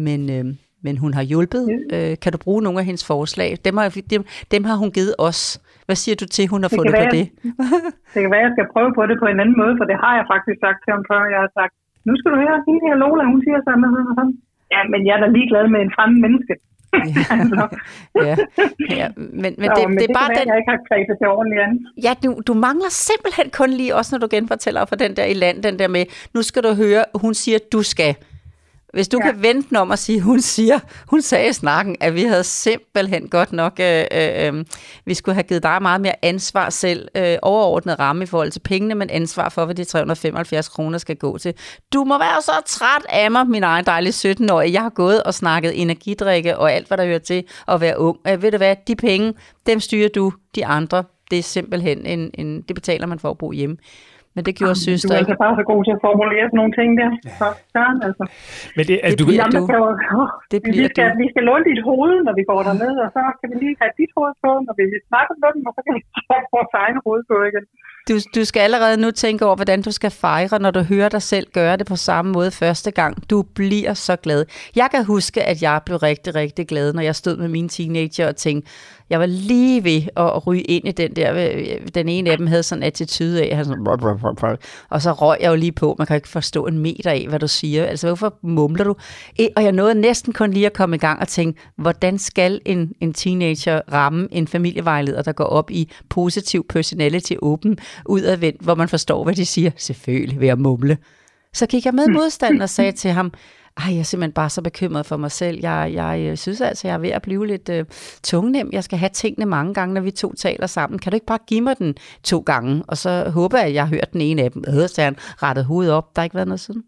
Men, øh, men hun har hjulpet. Øh, kan du bruge nogle af hendes forslag? Dem har, dem, dem har hun givet os. Hvad siger du til, hun har det fundet være, på det? det kan være, jeg skal prøve på det på en anden måde, for det har jeg faktisk sagt til ham før. Jeg har sagt, nu skal du høre, hende her Lola, hun siger sådan og sådan. Ja, men jeg er da ligeglad med en fremmed menneske. ja, ja. Men, men det, men det, er bare være, den... Jeg ikke har grebet det ordentligt an. Ja, du, du mangler simpelthen kun lige, også når du genfortæller for den der i land, den der med, nu skal du høre, hun siger, du skal. Hvis du ja. kan vente den om at sige, hun siger, hun sagde i snakken, at vi havde simpelthen godt nok, øh, øh, vi skulle have givet dig meget mere ansvar selv, øh, overordnet ramme i forhold til pengene, men ansvar for, hvad de 375 kroner skal gå til. Du må være så træt af mig, min egen dejlige 17-årige. Jeg har gået og snakket energidrikke og alt, hvad der hører til at være ung. Øh, ved du hvad, de penge, dem styrer du, de andre, det er simpelthen en, en det betaler man for at bo hjemme. Men det gjorde Jamen, søster Du er altså bare så god til at formulere sådan nogle ting der. Så, Søren, altså. Men det, altså, det du, bliver du. Kan jo, oh, det bliver vi, skal, du. vi skal låne dit hoved, når vi går derned, og så kan vi lige have dit hoved på, når vi snakker med dem, og så kan vi tage vores egen hoved på igen. Du, du skal allerede nu tænke over, hvordan du skal fejre, når du hører dig selv gøre det på samme måde første gang. Du bliver så glad. Jeg kan huske, at jeg blev rigtig, rigtig glad, når jeg stod med mine teenager og tænkte, jeg var lige ved at ryge ind i den der, øh, den ene af dem havde sådan en attitude af, han sådan, og så røg jeg jo lige på, man kan ikke forstå en meter af, hvad du siger, altså hvorfor mumler du? E, og jeg nåede næsten kun lige at komme i gang og tænke, hvordan skal en, en teenager ramme en familievejleder, der går op i positiv personality, åben, udadvendt, hvor man forstår, hvad de siger? Selvfølgelig ved at mumle. Så gik jeg med modstand og sagde til ham, ej, jeg er simpelthen bare så bekymret for mig selv. Jeg, jeg øh, synes altså, jeg er ved at blive lidt uh, tungnem. Jeg skal have tingene mange gange, når vi to taler sammen. Kan du ikke bare give mig den to gange? Og så håber jeg, at jeg har hørt den ene af dem. Øh, så han rettet hovedet op. Der har ikke været noget siden.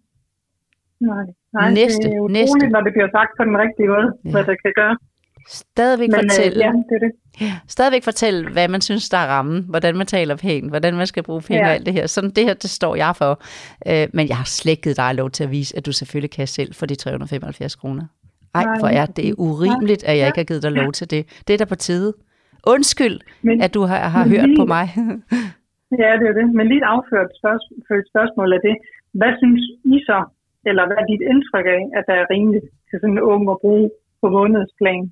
Nej, nej næste, det er utroligt, næste. når det bliver sagt på den rigtige måde, ja. hvad det kan gøre. Stadigvæk Men fortælle, øh, ja, det er det. Ja, stadigvæk fortælle, hvad man synes, der er rammen, hvordan man taler pænt, hvordan man skal bruge penge ja. og alt det her. Sådan det her, det står jeg for. Øh, men jeg har givet dig lov til at vise, at du selvfølgelig kan selv for de 375 kroner. Ej, Nej, hvor er det urimeligt, at jeg ikke har givet dig lov til det. Det er da på tide. Undskyld, Men- at du har, har hørt lige- på mig. Ja, det er det. Men lige et afført spørgsmål, spørgsmål af det. Hvad synes I så, eller hvad er dit indtryk af, at der er rimeligt til sådan en ung at bruge på månedsplan?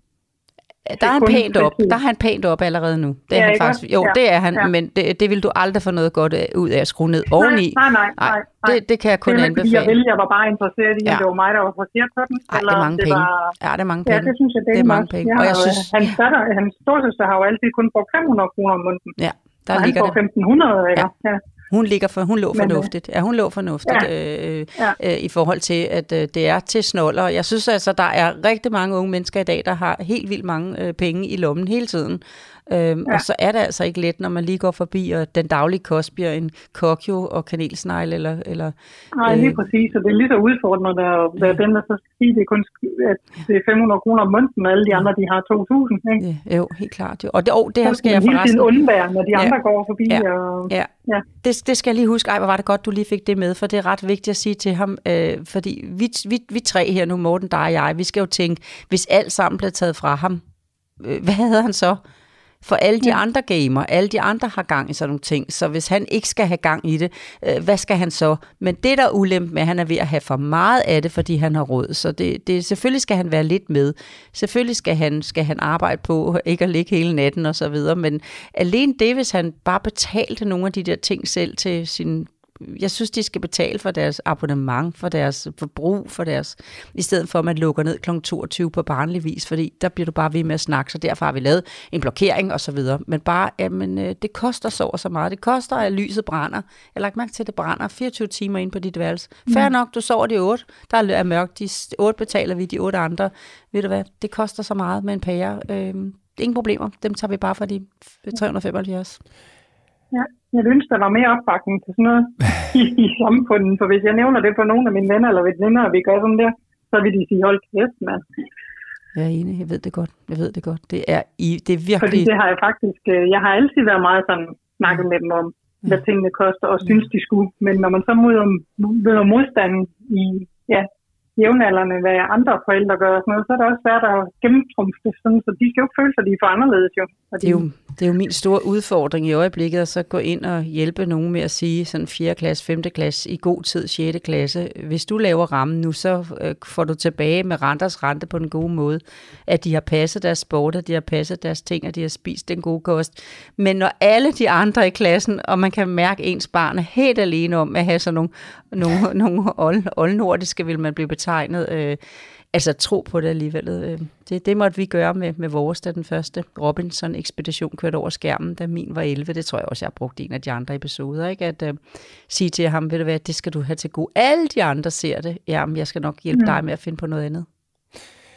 Der er han pænt op. Der er han pænt op allerede nu. Det er Ja, han faktisk. Jo, Ja, det er han, ja. men det, det vil du aldrig få noget godt af- ud af at skrue ned oveni. Nej, nej, nej. nej, nej. Det, det kan jeg kun det er fordi jeg anbefale. ville, jeg var bare interesseret i, at Ja. det var mig, der var interesseret på den. Ej, det er mange penge. Var... Ja, det er mange Ja, penge. det synes jeg, det, Det er mange penge. Jeg Og jeg synes- Hans, datter, hans storsøster har jo altid kun brugt 500 kroner om måneden. Ja, der og han ligger får det. 1500, ikke? Ja. ja. Hun ligger for, hun lå øh, fornuftigt. Ja, hun lå fornuftigt øh, Ja. øh, i forhold til, at øh, det er til snoller. Jeg synes altså, der er rigtig mange unge mennesker i dag, der har helt vildt mange øh, penge i lommen hele tiden. Øhm, ja. Og så er det altså ikke let, når man lige går forbi, og den daglige kost bliver en kokjo og kanelsnegl, eller, eller Nej, lige Øh. præcis. Og det er lige så udfordrende at være den, der så skal sige, det er kun at det er 500 kroner om måneden, og alle de andre, de har 2.000. Ikke? øh, jo, helt klart. Jo. Og det, oh, det her skal jeg hele tiden forresten... undvære, når de Ja. andre går forbi. Ja. Og, Ja, Ja. Det, det skal jeg lige huske. Ej, hvor var det godt, du lige fik det med, for det er ret vigtigt at sige til ham, øh, fordi vi, vi, vi tre her nu, Morten, dig og jeg, vi skal jo tænke, hvis alt sammen blev taget fra ham, øh, hvad havde han så? For alle de ja. andre gamer, alle de andre har gang i sådan nogle ting, så hvis han ikke skal have gang i det, øh, hvad skal han så? Men det der er ulempe med, at han er ved at have for meget af det, fordi han har råd, så det, det, selvfølgelig skal han være lidt med. Selvfølgelig skal han, skal han arbejde på ikke at ligge hele natten og så videre, men alene det, hvis han bare betalte nogle af de der ting selv til sin jeg synes, de skal betale for deres abonnement, for deres forbrug, for deres, i stedet for at man lukker ned kl. 22 på barnlig vis, fordi der bliver du bare ved med at snakke, så derfor har vi lavet en blokering og så videre. Men bare, jamen, øh, det koster så og så meget. Det koster, at lyset brænder. Jeg har lagt mærke til, at det brænder 24 timer ind på dit værelse. Fair nok, du sover de 8. Der er mørkt. De 8 betaler vi, de 8 andre. Ved du hvad, det koster så meget med en pære. Øhm, ingen problemer. Dem tager vi bare for de 375. Ja, jeg ville ønske, der var mere opbakning til sådan noget i, i samfundet. For hvis jeg nævner det på nogle af mine venner eller veninder, og vi gør sådan der, så vil de sige, hold kæft, mand. Jeg er enig, jeg ved det godt. Jeg ved det godt. Det er, i, det er Fordi virkelig... det har jeg faktisk, øh, jeg har altid været meget sådan, snakket med dem om, hvad tingene koster, og synes, de skulle. Men når man så møder, møder modstanden i, ja, jævnaldrende, hvad andre forældre gør og sådan noget, så er det også svært at gennemtrumfe det sådan, så de skal jo føle sig, at de er for anderledes jo. Og Det er, jo, det er jo min store udfordring i øjeblikket, at så gå ind og hjælpe nogen med at sige, sådan 4. klasse, 5. klasse, i god tid 6. klasse. Hvis du laver rammen nu, så øh, får du tilbage med renters rente på den gode måde, at de har passet deres sport, at de har passet deres ting, at de har spist den gode kost. Men når alle de andre i klassen, og man kan mærke, ens barn er helt alene om at have sådan nogle, nogle, nogle old, oldnordiske, vil man blive betegnet, øh, altså tro på det alligevel. Øh, det, det måtte vi gøre med, med vores, da den første Robinson-ekspedition kørte over skærmen, da min var 11. Det tror jeg også, jeg har brugt en af de andre episoder, ikke? at uh, sige til ham, ved du hvad, det skal du have til gode. Alle de andre ser det. Jamen, jeg skal nok hjælpe mm. dig med at finde på noget andet.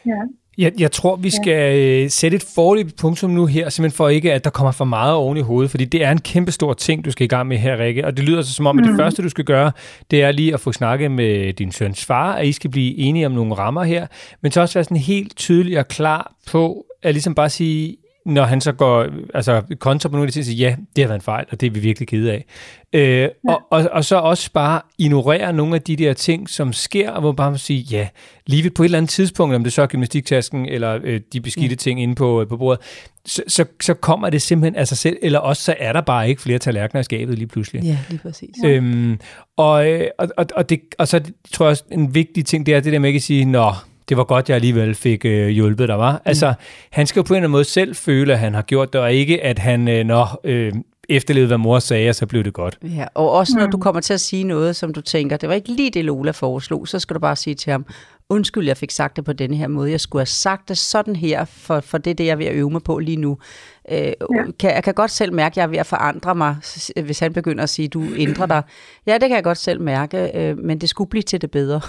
Ja. Jeg, jeg tror, vi skal. Øh, sætte et forløbigt punktum nu her, simpelthen for ikke, at der kommer for meget oven i hovedet, fordi det er en kæmpe stor ting, du skal i gang med her, Rikke. Og det lyder så som om, at det mm. første, du skal gøre, det er lige at få snakket med din søns far, at I skal blive enige om nogle rammer her, men så også være sådan helt tydelig og klar på, at ligesom bare sige, når han så går altså, kontra på nogle af de ting, siger, ja, det har været en fejl, og det er vi virkelig kede af. Øh, ja. og, og, og så også bare ignorere nogle af de der ting, som sker, og hvor bare sige, ja, lige på et eller andet tidspunkt, om det så er gymnastiktasken, eller øh, de beskidte ja. ting inde på, på bordet, så, så, så kommer det simpelthen af sig selv, eller også så er der bare ikke flere tallerkener i skabet lige pludselig. Ja, lige præcis. Øhm, og, øh, og, og, og, det, og så tror jeg også, en vigtig ting, det er det der med ikke at sige, nå, det var godt, jeg alligevel fik øh, hjulpet der var. Mm. Altså, han skal jo på en eller anden måde selv føle, at han har gjort det, og ikke at han, øh, når øh, efterlevede, hvad mor sagde, og så blev det godt. Ja, og også når mm. du kommer til at sige noget, som du tænker, det var ikke lige det, Lola foreslog, så skal du bare sige til ham, undskyld, jeg fik sagt det på denne her måde. Jeg skulle have sagt det sådan her, for, for det er det, jeg er ved at øve mig på lige nu. Øh, ja. kan, jeg kan godt selv mærke, at jeg er ved at forandre mig, hvis han begynder at sige, du ændrer dig. Ja, det kan jeg godt selv mærke, øh, men det skulle blive til det bedre.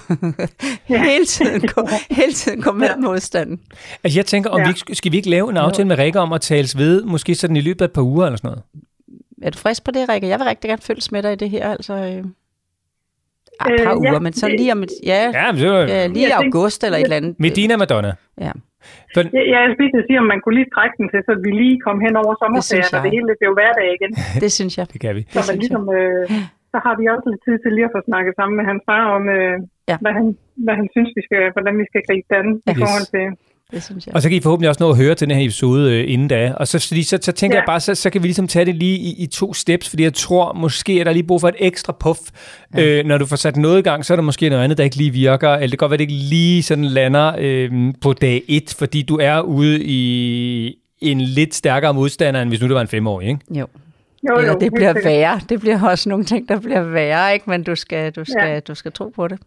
hele, tiden gå, hele tiden gå med ja. modstanden. Altså jeg tænker, om ja. vi ikke, skal vi ikke lave en aftale med Rikke om at tales ved, måske sådan i løbet af et par uger eller sådan noget? Er du frisk på det, Rikke? Jeg vil rigtig gerne følges med dig i det her. Altså, øh et par øh, uger, ja, men så lige om et, ja, ja, men det var, ja lige i august eller et eller andet. Medina Madonna. Ja. For, ja, jeg skulle sige, om man kunne lige trække den til, så vi lige kom hen over sommerferien, og det hele det er jo hverdag igen. det synes jeg. Det kan vi. Så, man ligesom, øh, så har vi også lidt tid til lige at få snakket sammen med hans far om, øh, ja. hvad, han, hvad han synes, vi skal, hvordan vi skal gribe den ja. i forhold til det synes jeg. Og så kan I forhåbentlig også nå at høre til den her episode øh, inden da. Og så, fordi, så, så tænker ja. jeg bare, så, så kan vi ligesom tage det lige i, i to steps, fordi jeg tror måske, at der er lige brug for et ekstra puff. Ja. Øh, når du får sat noget i gang, så er der måske noget andet, der ikke lige virker, eller det kan godt være, at det ikke lige sådan lander øh, på dag et, fordi du er ude i en lidt stærkere modstander, end hvis nu det var en femårig, ikke? Jo. Jo, jo, Eller det bliver værre. Det bliver også nogle ting, der bliver værre, ikke? men du skal, du skal, ja. du skal tro på det.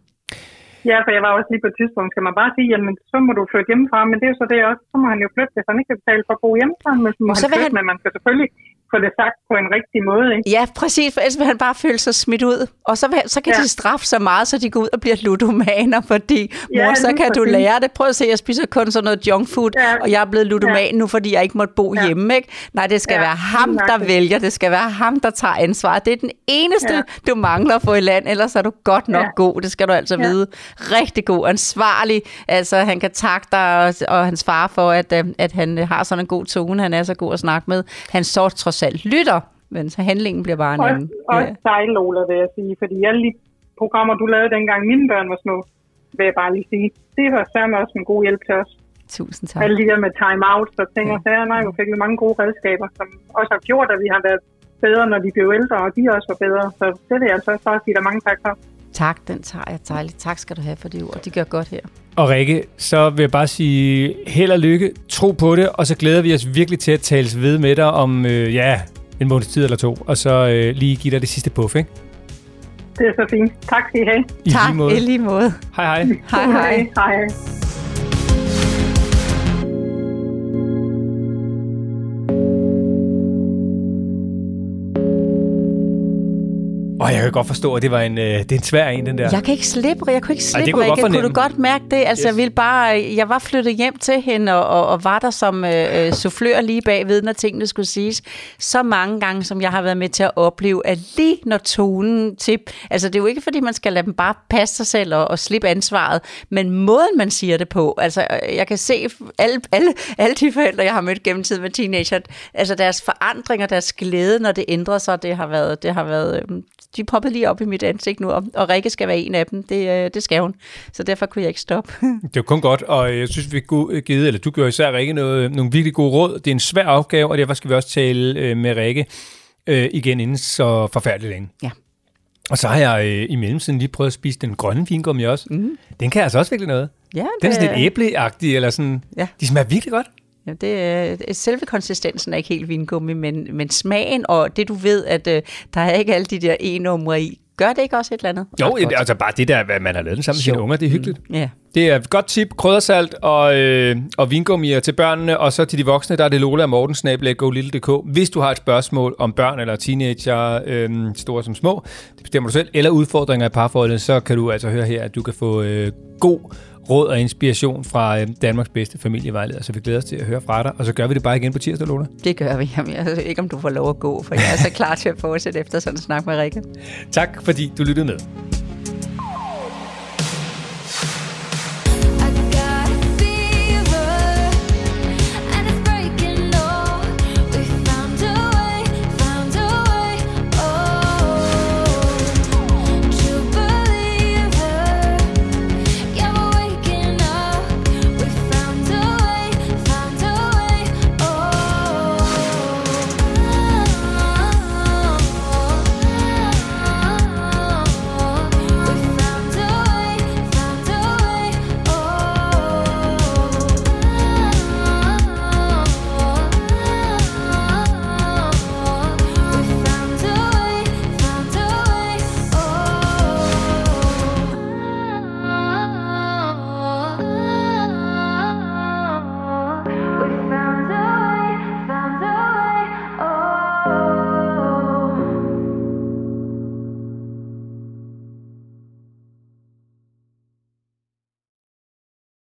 Ja, for jeg var også lige på et tidspunkt, skal man bare sige, jamen så må du flytte hjemmefra, men det er jo så det også, så må han jo flytte, hvis han ikke kan betale for at bo hjemmefra, men så må så han flytte, han... men man skal selvfølgelig få det sagt på en rigtig måde. Ikke? Ja, præcis, for ellers vil han bare føle sig smidt ud. Og så, så kan ja. de straffe så meget, så de går ud og bliver ludomaner, fordi mor, ja, så kan du lære det. Prøv at se, jeg spiser kun sådan noget junk food, ja. og jeg er blevet ludoman ja. nu, fordi jeg ikke måtte bo ja. hjemme. Ikke? Nej, det skal ja, være ham, der vælger. Det skal være ham, der tager ansvar. Det er den eneste, ja. du mangler at få i land, ellers er du godt nok ja. god. Det skal du altså ja. vide. Rigtig god, ansvarlig. Altså, han kan takke dig og, og hans far for, at, øh, at han har sådan en god tone. Han er så god at snakke med. Han så trods alt lytter, men så handlingen bliver bare en anden. Også ja. dig, Lola, vil jeg sige, fordi alle de programmer, du lavede dengang mine børn var små, vil jeg bare lige sige, det var særlig også en god hjælp til os. Tusind tak. Alle de der med time-out, så tænker ja. nej, vi fik vi mange gode redskaber, som også har gjort, at vi har været bedre, når de blev ældre, og de også var bedre. Så det vil jeg altså også bare sige dig mange tak for. Tak, den tager jeg dejligt. Tak skal du have for det ord. De gør godt her. Og Rikke, så vil jeg bare sige held og lykke, tro på det, og så glæder vi os virkelig til at tales ved med dig om, øh, ja, en måneds tid eller to, og så øh, lige give dig det sidste puff, ikke? Det er så fint. Tak skal I have. I tak, lige måde. i lige måde. Hej hej. hej hej. Hej. Og jeg kan godt forstå, at det var en, øh, det er en svær en, den der. Jeg kan ikke slippe, jeg kunne ikke slippe, Ej, det kunne, Rikke. kunne du godt mærke det? Altså, yes. jeg, ville bare, jeg var flyttet hjem til hende, og, og, og var der som øh, øh, soufflør lige bagved, når tingene skulle siges. Så mange gange, som jeg har været med til at opleve, at lige når tonen til... Altså, det er jo ikke, fordi man skal lade dem bare passe sig selv og, og slippe ansvaret, men måden, man siger det på. Altså, jeg kan se alle, alle, alle de forældre, jeg har mødt gennem tiden med teenager, altså deres forandringer, deres glæde, når det ændrer sig, det har været, det har været øh, de poppede lige op i mit ansigt nu, og, og Rikke skal være en af dem. Det, øh, det skal hun. Så derfor kunne jeg ikke stoppe. det var kun godt, og jeg synes, vi har givet, eller du gør især Rikke noget, nogle virkelig gode råd. Det er en svær opgave, og derfor skal vi også tale øh, med Rikke øh, igen inden så forfærdeligt længe. Ja. Og så har jeg øh, i mellemtiden lige prøvet at spise den grønne vingummi også. Mm. Den kan altså også virkelig noget. Ja, det... Den er sådan lidt æbleagtig, eller sådan. Ja. De smager virkelig godt. Ja, det er, selve konsistensen er ikke helt vingummi, men, men smagen og det du ved, at uh, der er ikke alle de der e-numre i, Gør det ikke også et eller andet? Jo, godt. altså bare det der, hvad man har lavet det sammen med sine unger, det er hyggeligt. Ja. Det er et godt tip. Kryddersalt og, øh, og vingummier til børnene, og så til de voksne, der er det Lola og Morten, snabelag, Hvis du har et spørgsmål om børn eller teenager, øh, store som små, det bestemmer du selv, eller udfordringer i parforholdet, så kan du altså høre her, at du kan få øh, god råd og inspiration fra øh, Danmarks bedste familievejleder. Så vi glæder os til at høre fra dig, og så gør vi det bare igen på tirsdag, Lola. Det gør vi. Jamen, jeg ved ikke, om du får lov at gå, for jeg er så klar til at fortsætte efter sådan en snak med Rikke. Tak fordi du lyttede med.